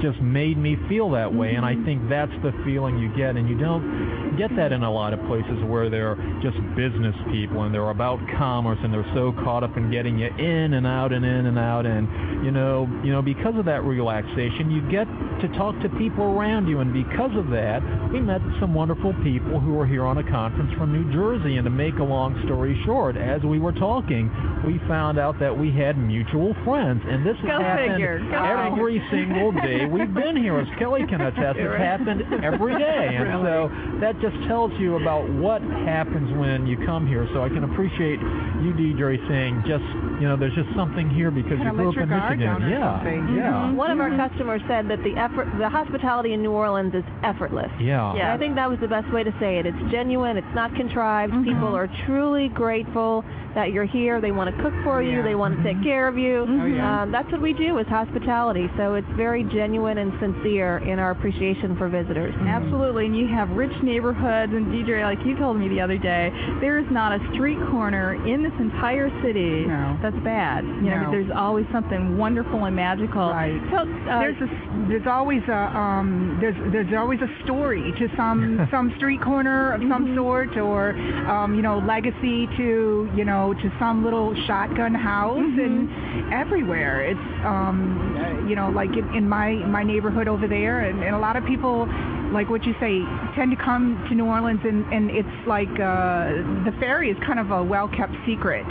just made me feel that way and I mm-hmm. think that's the feeling you get and you don't get that in a lot of places where they're just business people and they're about commerce and they're so caught up in getting you in and out and in and out and you know you know because of that relaxation you get to talk to people around you and because of that we met some wonderful people who were here on a conference from New Jersey and to make a long story short as we were talking we found out that we had mutual friends and this Go happened figure. Every single day we've been here, as Kelly can attest. It's Right. happened every day, and Really. so that just tells you about what happens when you come here. So I can appreciate you, Deidre, saying just you know, there's just something here because Kinda you grew let up your in Michigan. down or yeah, something. yeah. One of our customers said that the effort, the hospitality in New Orleans is effortless. Yeah. And I think that was the best way to say it. It's genuine. It's not contrived. Mm-hmm. People are truly grateful that you're here. They want to cook for you. Yeah. They want to take care of you. Oh, yeah. um, that's what we do is hospitality. So it's very genuine and sincere in our appreciation for visitors. Absolutely, and you have rich neighborhoods. And Deidre, like you told me the other day, there is not a street corner in this entire city that's bad. You know, there's always something wonderful and magical. Right. Tell, uh, there's a, there's always a um there's there's always a story to some some street corner of some sort or um you know legacy to you know to some little shotgun house and everywhere. It's um you know like in, in my my neighborhood over there and, and a lot of people like what you say tend to come to New Orleans and and it's like uh the ferry is kind of a well kept secret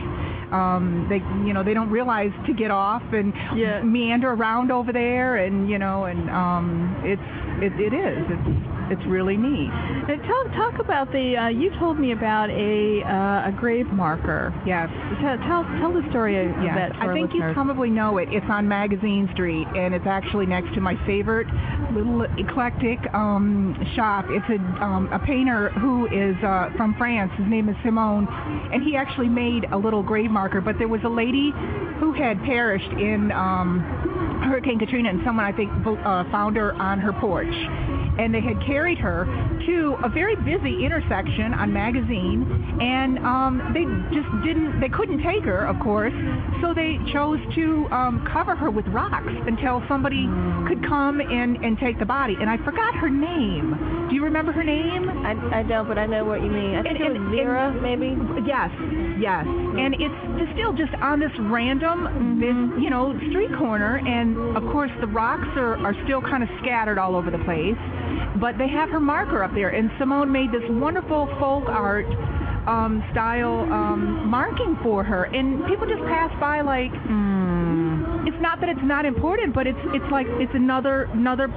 um they you know they don't realize to get off and yeah. meander around over there and you know and um it's it, it is it's it's really neat Uh, Tell, talk about the. Uh, you told me about a uh, a grave marker. Yes. Tell tell, tell the story of Yes, that. For I think you probably know it. It's on Magazine Street, and it's actually next to my favorite little eclectic um, shop. It's a um, a painter who is uh, from France. His name is Simone, and he actually made a little grave marker. But there was a lady who had perished in um, Hurricane Katrina, and someone I think uh, found her on her porch. And they had carried her to a very busy intersection on Magazine, and um, they just didn't, they couldn't take her, of course, so they chose to um, cover her with rocks until somebody could come and, and take the body. And I forgot her name. Do you remember her name? I, I don't, but I know what you mean. I think it was Vera, maybe. Yes, yes. And it's still just on this random, this, you know, street corner, and of course the rocks are, are still kind of scattered all over the place. But they have her marker up there, and Simone made this wonderful folk art um, style um, marking for her, and people just pass by like, mm. it's not that it's not important, but it's it's like it's another another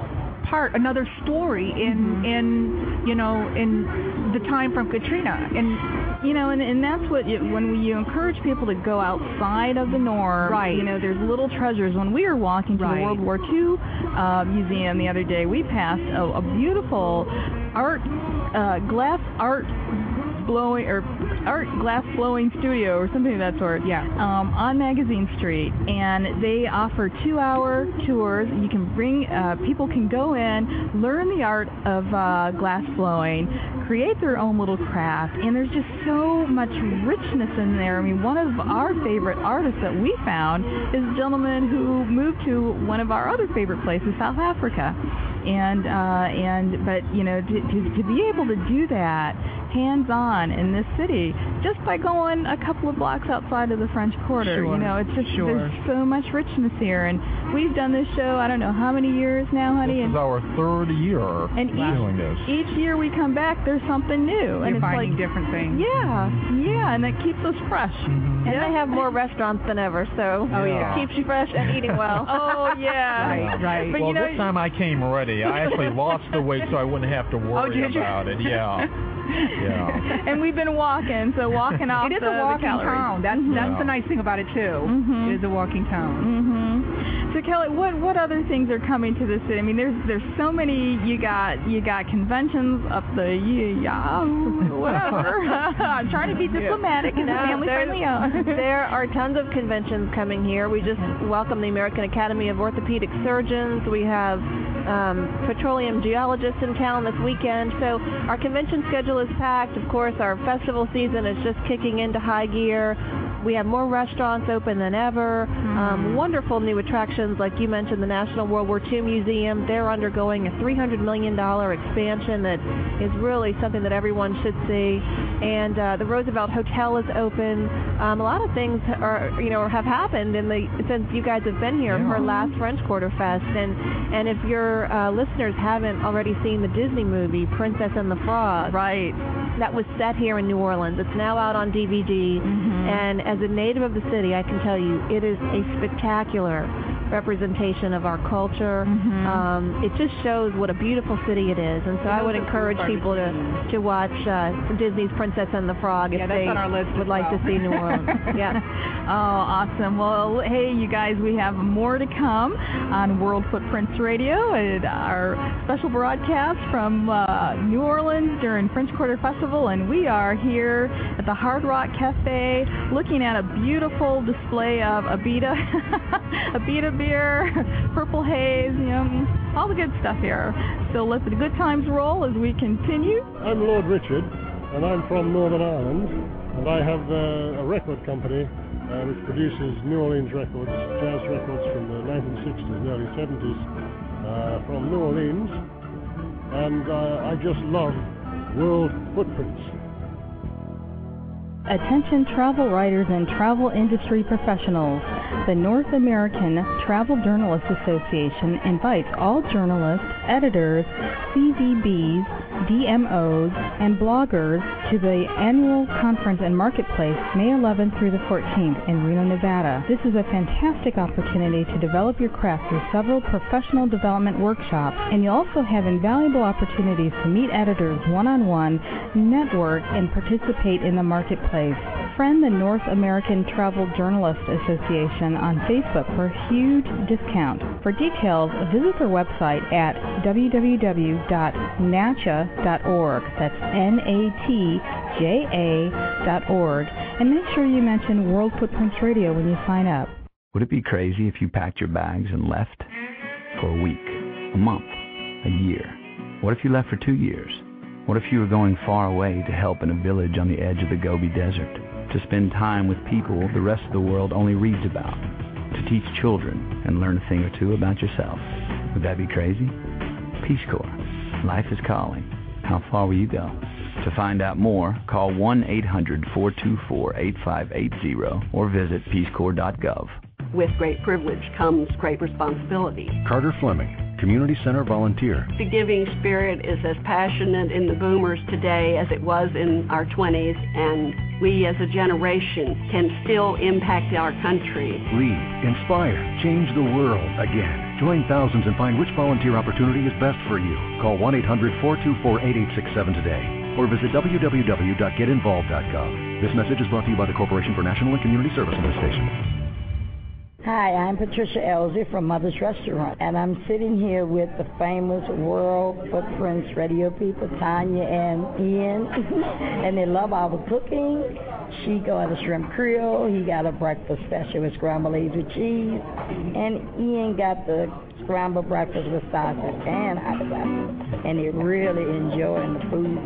part, another story in in you know in the time from Katrina, and you know, and, and that's what you, when you encourage people to go outside of the norm. Right. You know, there's little treasures. When we were walking to Right. the World War II uh, museum the other day, we passed a, a beautiful art, uh, glass art blowing or art glass blowing studio or something of that sort. Yeah. Um, on Magazine Street, and they offer two-hour tours. You can bring uh, people can go in, learn the art of uh, glass blowing, create their own little craft, and there's just so much richness in there. I mean, one of our favorite artists that we found is a gentleman who moved to one of our other favorite places, South Africa, and uh, and but you know to, to to be able to do that hands-on in this city just by going a couple of blocks outside of the French Quarter. Sure, You know, it's just sure. there's so much richness here, and we've done this show I don't know how many years now, honey, This and is our third year and doing this. each each year we come back, there's something new, and You're it's finding like different things. Yeah, yeah, and that keeps us fresh. Mm-hmm. And they have more restaurants than ever, so Oh, yeah. it keeps you fresh and eating well. oh yeah, Right, right. But well, you know, this time I came ready. I actually lost the weight so I wouldn't have to oh, worry Oh, did you? about it. Yeah. Yeah. and we've been walking, so walking off It is the, a walking town. That's Mhm. that's the nice thing about it too. Mhm. It is a walking town. Mhm. So Kelly, what what other things are coming to the city? I mean, there's there's so many. You got you got conventions up the yeah, whatever. I'm trying to be diplomatic and No, family friendly. there are tons of conventions coming here. We just welcome the American Academy of Orthopedic Surgeons. We have um, petroleum geologists in town this weekend. So our convention schedule is packed. Of course, our festival season is just kicking into high gear. We have more restaurants open than ever. Um, wonderful new attractions, like you mentioned, the National World War II Museum. They're undergoing a $300 million expansion that is really something that everyone should see. And uh, the Roosevelt Hotel is open. Um, a lot of things are, you know, have happened in the since you guys have been here for last French Quarter Fest. And and if your uh, listeners haven't already seen the Disney movie Princess and the Frog, right, that was set here in New Orleans. It's now out on DVD. Mm-hmm. And as a native of the city, I can tell you it is a spectacular representation of our culture. Mm-hmm. Um, it just shows what a beautiful city it is, and so I would encourage people to to watch uh, Disney's Princess and the Frog if Yeah, they would like well. to see New Orleans. yeah. Oh, awesome. Well, hey, you guys, we have more to come on World Footprints Radio and our special broadcast from uh, New Orleans during French Quarter Festival. And we are here at the Hard Rock Cafe looking at a beautiful display of Abita, Abita beer, Purple Haze, you know, all the good stuff here. So let the good times roll as we continue. I'm Lord Richard, and I'm from Northern Ireland, and I have uh, a record company uh, which produces New Orleans records, jazz records from the 1960s and early 70s uh, from New Orleans, and uh, I just love World Footprints. Attention travel writers and travel industry professionals. The North American Travel Journalists Association invites all journalists, editors, CVBs, DMOs, and bloggers to the annual conference and marketplace May 11th through the 14th in Reno, Nevada. This is a fantastic opportunity to develop your craft through several professional development workshops, and you'll also have invaluable opportunities to meet editors one-on-one, network, and participate in the marketplace. Friend the North American Travel Journalists Association on Facebook for a huge discount. For details, visit their website at www.natja.org. That's N-A-T-J-A dot org. And make sure you mention World Footprints Radio when you sign up. Would it be crazy if you packed your bags and left? For a week, a month, a year. What if you left for two years? What if you were going far away to help in a village on the edge of the Gobi Desert? To spend time with people the rest of the world only reads about? To teach children and learn a thing or two about yourself? Would that be crazy? Peace Corps. Life is calling. How far will you go? To find out more, call 1-800-424-8580 or visit peacecorps.gov. With great privilege comes great responsibility. Carter Fleming, Community Center volunteer. The giving spirit is as passionate in the boomers today as it was in our 20s, and we as a generation can still impact our country. Lead, inspire, change the world again. Join thousands and find which volunteer opportunity is best for you. Call 1-800-424-8867 today or visit www.getinvolved.gov. This message is brought to you by the Corporation for National and Community Service on this station. Hi, I'm Patricia Elsie from Mother's Restaurant, and I'm sitting here with the famous World Footprints radio people, Tanya and Ian, and they love our cooking. She got a shrimp creole, he got a breakfast special with scrambled eggs with cheese, and Ian got the scrambled breakfast with sausage and hot sauce, and they're really enjoying the food.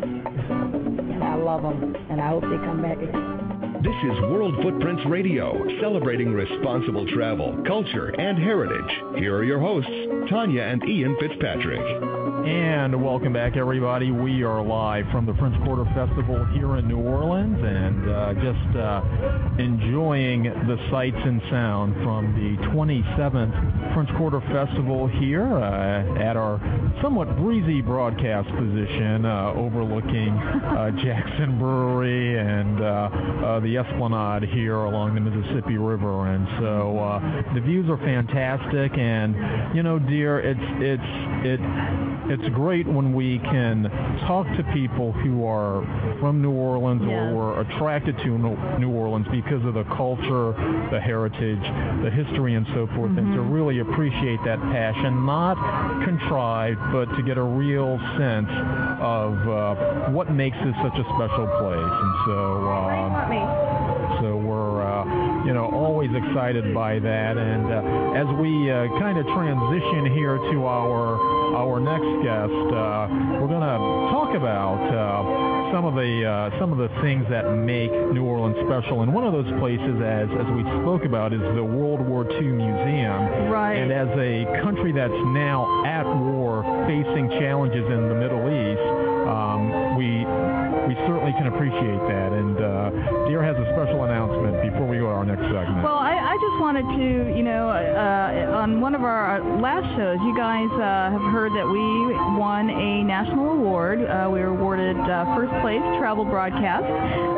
And I love them, and I hope they come back again. This is World Footprints Radio, celebrating responsible travel, culture, and heritage. Here are your hosts, Tanya and Ian Fitzpatrick. And welcome back, everybody. We are live from the French Quarter Festival here in New Orleans and uh, just uh, enjoying the sights and sound from the 27th French Quarter Festival here uh, at our somewhat breezy broadcast position uh, overlooking uh, Jackson Brewery and uh, the Esplanade here along the Mississippi River. And so the views are fantastic. And, you know, dear, it's, it's, it, it's great when we can talk to people who are from New Orleans Yeah. or were attracted to New Orleans because of the culture, the heritage, the history, and so forth, and to really appreciate that passion, not contrived, but to get a real sense of uh, what makes this such a special place. And so, um, you know, always excited by that. And uh, as we uh, kind of transition here to our our next guest, uh, we're going to talk about uh, some of the uh, some of the things that make New Orleans special. And one of those places, as as we spoke about, is the World War II Museum. Right. And as a country that's now at war, facing challenges in the Middle East, um, we we certainly can appreciate that. And uh, Dear has a special announcement next segment. Well, I, I just wanted to, you know, uh, on one of our last shows, you guys uh, have heard that we won a national award. Uh, we were awarded uh, first place travel broadcast.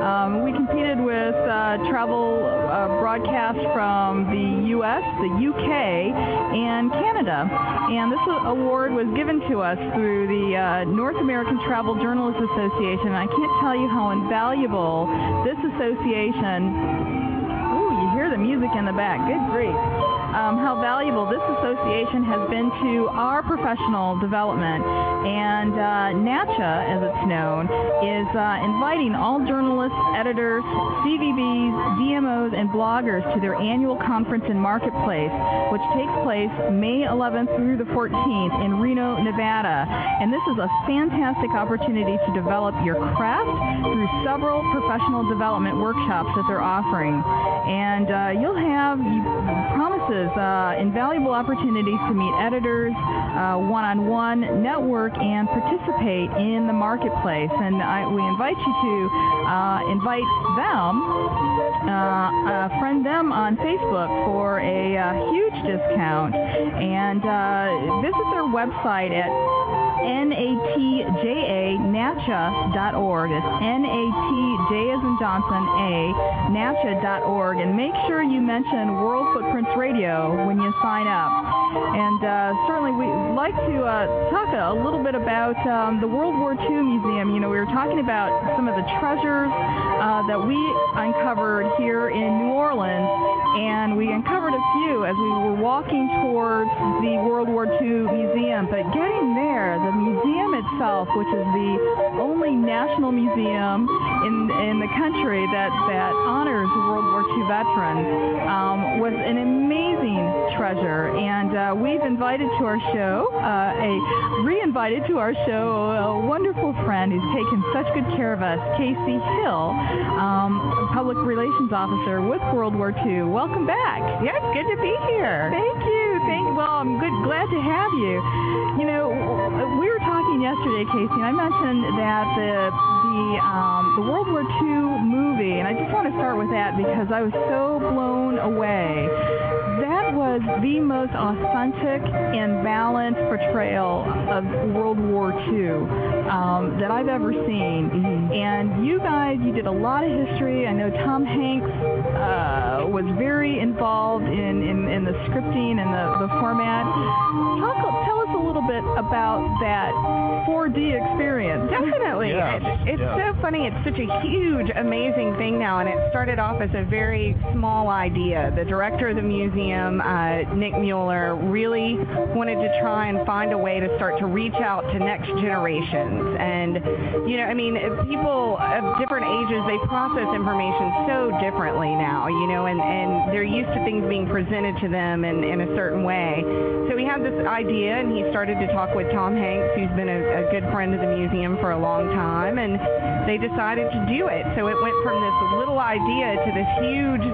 Um, we competed with uh, travel uh, broadcasts from the U.S., the U.K., and Canada. And this award was given to us through the North American Travel Journalists Association. I can't tell you how invaluable this association. Music in the back. Good grief um, how valuable this association has been to our professional development. And uh, NATJA, as it's known, is uh, inviting all journalists, editors, CVBs, DMOs, and bloggers to their annual conference and Marketplace, which takes place May 11th through the 14th in Reno, Nevada. And this is a fantastic opportunity to develop your craft through several professional development workshops that they're offering. And uh, you'll have promises uh, invaluable opportunities to meet editors, uh, one-on-one, network, and participate in the marketplace. And I, we invite you to uh, invite them, uh, friend them on Facebook for a uh, huge discount, and uh, visit their website at natja.org. It's N-A-T-J as in Johnson, A, natja.org. And make sure you mention World Footprints Radio when you sign up. And uh, certainly we'd like to uh, talk a little bit about um, the World War II Museum. You know, we were talking about some of the treasures uh, that we uncovered here in New Orleans, and we uncovered a few as we were walking towards the World War II Museum. But getting there, the museum itself, which is the only national museum in in the country that that honors World War II veterans, um, was an amazing treasure. And uh, we've invited to our show uh, a re-invited to our show a wonderful friend who's taken such good care of us, Casey Hill, um, public relations officer with World War II. Welcome back. Yeah, it's good to be here. Thank you. Thank. Well, I'm good. Glad to have you. You know, we were talking yesterday, Casey, I mentioned that the the um, the World War II movie, and I just want to start with that because I was so blown away. That was the most authentic and balanced portrayal of World War II um, that I've ever seen. Mm-hmm. And you guys, you did a lot of history. I know Tom Hanks uh, was very involved in, in, in the scripting and the, the format. Talk, tell us a little bit about that 4D experience. Definitely. Yes, It's yes. so funny. It's such a huge, amazing thing now, and it started off as a very small idea. The director of the museum, uh, Nick Mueller, really wanted to try and find a way to start to reach out to next generations. And, you know, I mean, people of different ages, they process information so differently now, you know, and, and they're used to things being presented to them in, in a certain way. So he had this idea, and he started to talk with Tom Hanks, who's been a, a good friend of the museum for a long time, and they decided to do it. So it went from this little idea to this huge,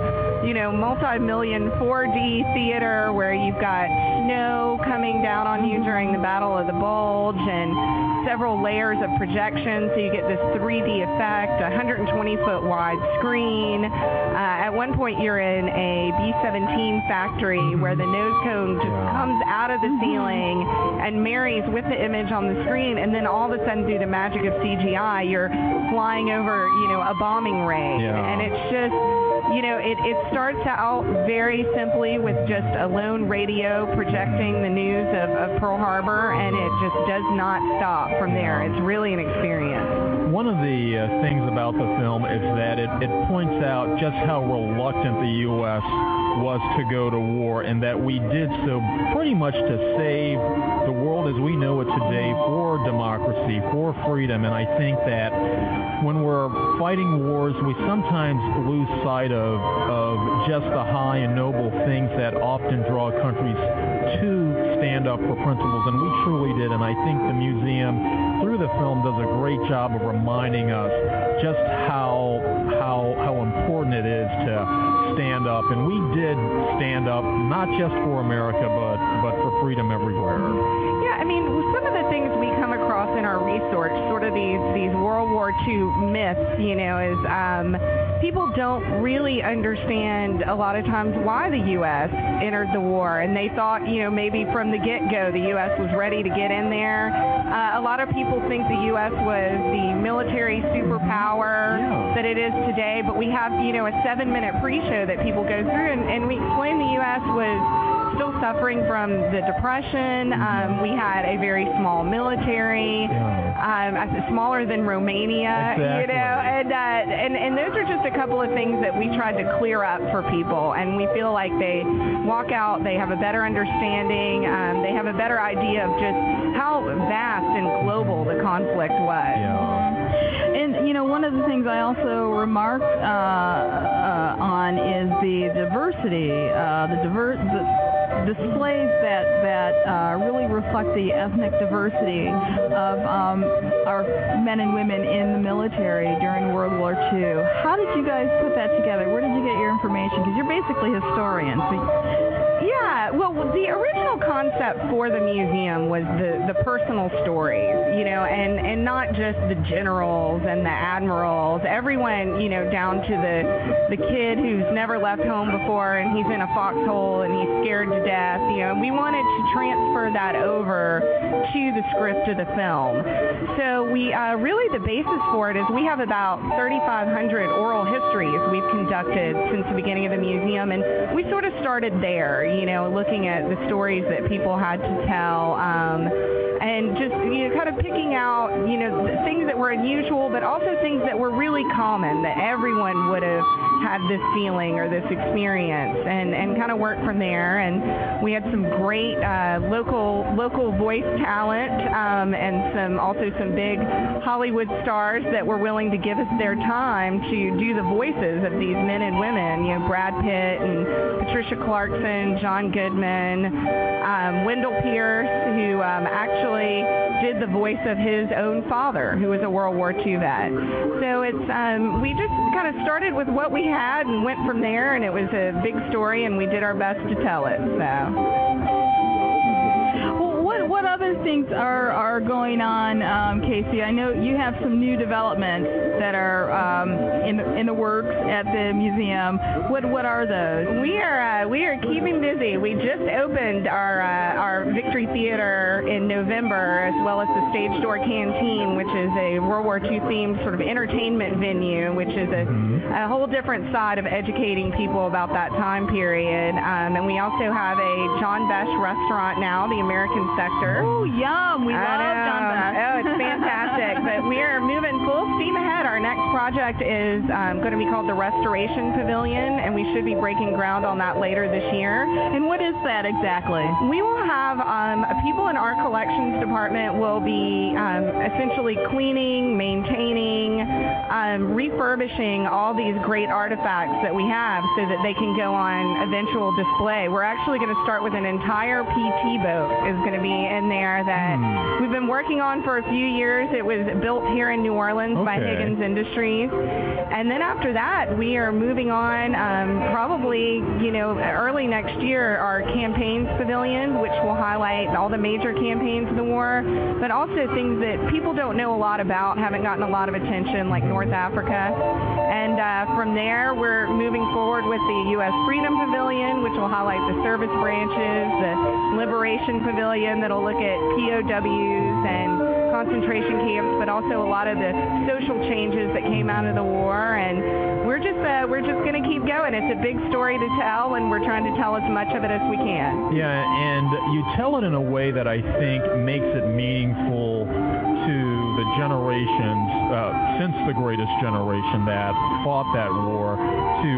you know, multi-million 4D theater where you've got snow coming down on you during the Battle of the Bulge and several layers of projection so you get this 3D effect, 120 foot wide screen. Uh, at one point you're in a B-17 factory where the nose cone just comes out of the ceiling and marries with the image on the screen and then all of a sudden through the magic of CGI you're flying over, you know, a bombing range. Yeah. And it's just you know, it, it starts out very simply with just a lone radio projecting the news of, of Pearl Harbor, and it just does not stop from there. It's really an experience. One of the uh, things about the film is that it, it points out just how reluctant the U.S. was to go to war and that we did so pretty much to save the world as we know it today for democracy, for freedom. And I think that when we're fighting wars, we sometimes lose sight of, of just the high and noble things that often draw countries to stand up for principles. And we truly did. And I think the museum, through the film, does a great job of reminding us just how how how important it is to stand up. And we did stand up not just for America, but but for freedom everywhere. Yeah, I mean, some of the things we come across in our research, sort of these these World War II myths, you know, is um, people don't really understand a lot of times why the U.S. entered the war, and they thought, you know, maybe from the get-go the U.S. was ready to get in there. Uh, a lot of people think the U.S. was the military superpower that it is today, but we have, you know, a seven-minute pre-show that people go through, and, and we explain the U.S. was still suffering from the depression. Um, we had a very small military, um, smaller than Romania, you know, and, uh, and and those are just a couple of things that we tried to clear up for people, and we feel like they walk out, they have a better understanding, um, they have a better idea of just how vast and global the conflict was. And you know, one of the things I also remarked uh, uh, on is the diversity, uh, the diver- the displays that that reflect the ethnic diversity of um, our men and women in the military during World War II. How did you guys put that together? Where did you get your information? Because you're basically historians. So Yeah, well, the original concept for the museum was the, the personal stories, you know, and, and not just the generals and the admirals. Everyone, you know, down to the the kid who's never left home before and he's in a foxhole and he's scared to death. You know, we wanted to transfer that over to the script of the film. So we uh, really the basis for it is we have about 3,500 oral histories we've conducted since the beginning of the museum, and we sort of started there. You know, looking at the stories that people had to tell. Um, and just you know, kind of picking out you know things that were unusual, but also things that were really common that everyone would have had this feeling or this experience, and and kind of work from there. And we had some great uh, local local voice talent, um, and some also some big Hollywood stars that were willing to give us their time to do the voices of these men and women. You know, Brad Pitt and Patricia Clarkson, John Goodman, um, Wendell Pierce, who um, actually did the voice of his own father, who was a World War II vet. So it's um, we just kind of started with what we had and went from there, and it was a big story, and we did our best to tell it. So. What other things are are going on, um, Casey? I know you have some new developments that are um, in the, in the works at the museum. What what are those? We are uh, we are keeping busy. We just opened our uh, our Victory Theater in November, as well as the Stage Door Canteen, which is a World War II themed sort of entertainment venue, which is a, a whole different side of educating people about that time period. Um, and we also have a John Besh restaurant now, the American Sector. Oh, yum! We I love know. John. Oh, it's fantastic. but we are moving ahead. Our next project is um, going to be called the Restoration Pavilion, and we should be breaking ground on that later this year. And what is that exactly? We will have um, people in our collections department will be um, essentially cleaning, maintaining, um, refurbishing all these great artifacts that we have so that they can go on eventual display. We're actually going to start with an entire PT boat is going to be in there that we've been working on for a few years. It was built here in New Orleans by Okay. Higgins Industries. And then after that, we are moving on um, probably, you know, early next year, our campaigns pavilion, which will highlight all the major campaigns of the war, but also things that people don't know a lot about, haven't gotten a lot of attention, like North Africa. And uh, from there, we're moving forward with the U.S. Freedom Pavilion, which will highlight the service branches, the Liberation Pavilion that'll look at POWs and concentration camps, but also a lot of the social changes that came out of the war. And we're just uh, we're just going to keep going. It's a big story to tell, and we're trying to tell as much of it as we can. Yeah, and you tell it in a way that I think makes it meaningful to the generations uh, since the greatest generation that fought that war to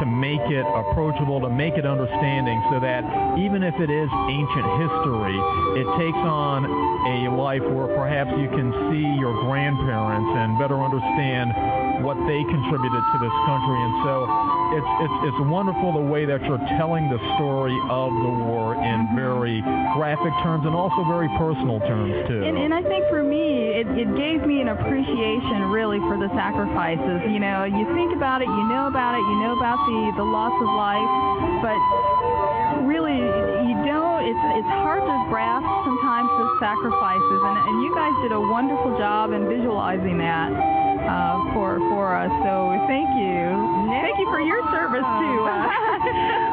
to make it approachable, to make it understanding, so that even if it is ancient history, it takes on a life where perhaps you can see your grandparents and better understand what they contributed to this country. And so it's it's it's wonderful the way that you're telling the story of the war in very graphic terms and also very personal terms too. And, and I think for me, it, it gave me an appreciation really for the sacrifices. You know, you think about it, you know about it, you know about the, the loss of life, but really you don't, it's, it's hard to grasp sometimes the sacrifices. And, and you guys did a wonderful job in visualizing that. uh, for for us. So thank you. Thank you for your service too.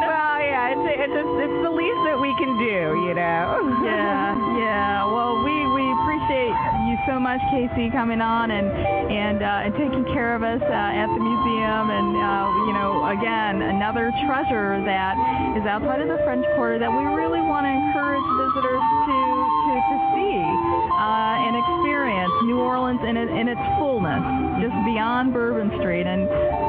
Well, yeah, it's it's, it's the least that we can do, you know. yeah, yeah. Well, we we appreciate you so much, Casey, coming on and and uh, and taking care of us uh, at the museum. And uh, you know, again, another treasure that is outside of the French Quarter that we really want to encourage visitors to to, to see uh, and experience New Orleans in, in its fullness, just beyond Bourbon Street. And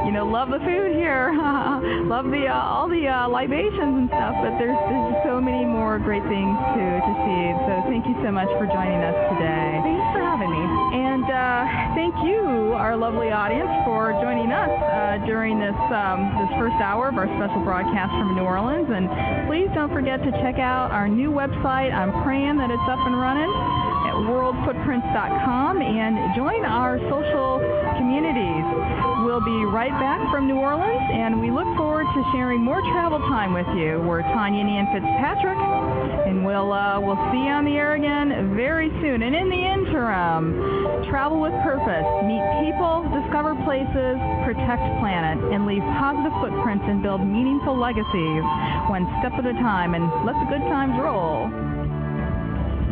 you know, love the food here, love the uh, all the uh, libations and stuff. But there's there's so many more great things to to see. So thank you so much for joining us today. Thanks for having me. And uh, thank you, our lovely audience, for joining us uh, during this um, this first hour of our special broadcast from New Orleans. And please don't forget to check out our new website. I'm praying that it's up and running at worldfootprints.com and join our social communities. We'll be right back from New Orleans, and we look forward to sharing more travel time with you. We're Tanya and Ian Fitzpatrick, and we'll uh, we'll see you on the air again very soon. And in the interim, travel with purpose, meet people, discover places, protect planet, and leave positive footprints and build meaningful legacies, one step at a time. And let the good times roll.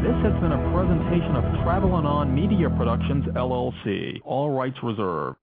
This has been a presentation of Travelin' On Media Productions, LLC. All rights reserved.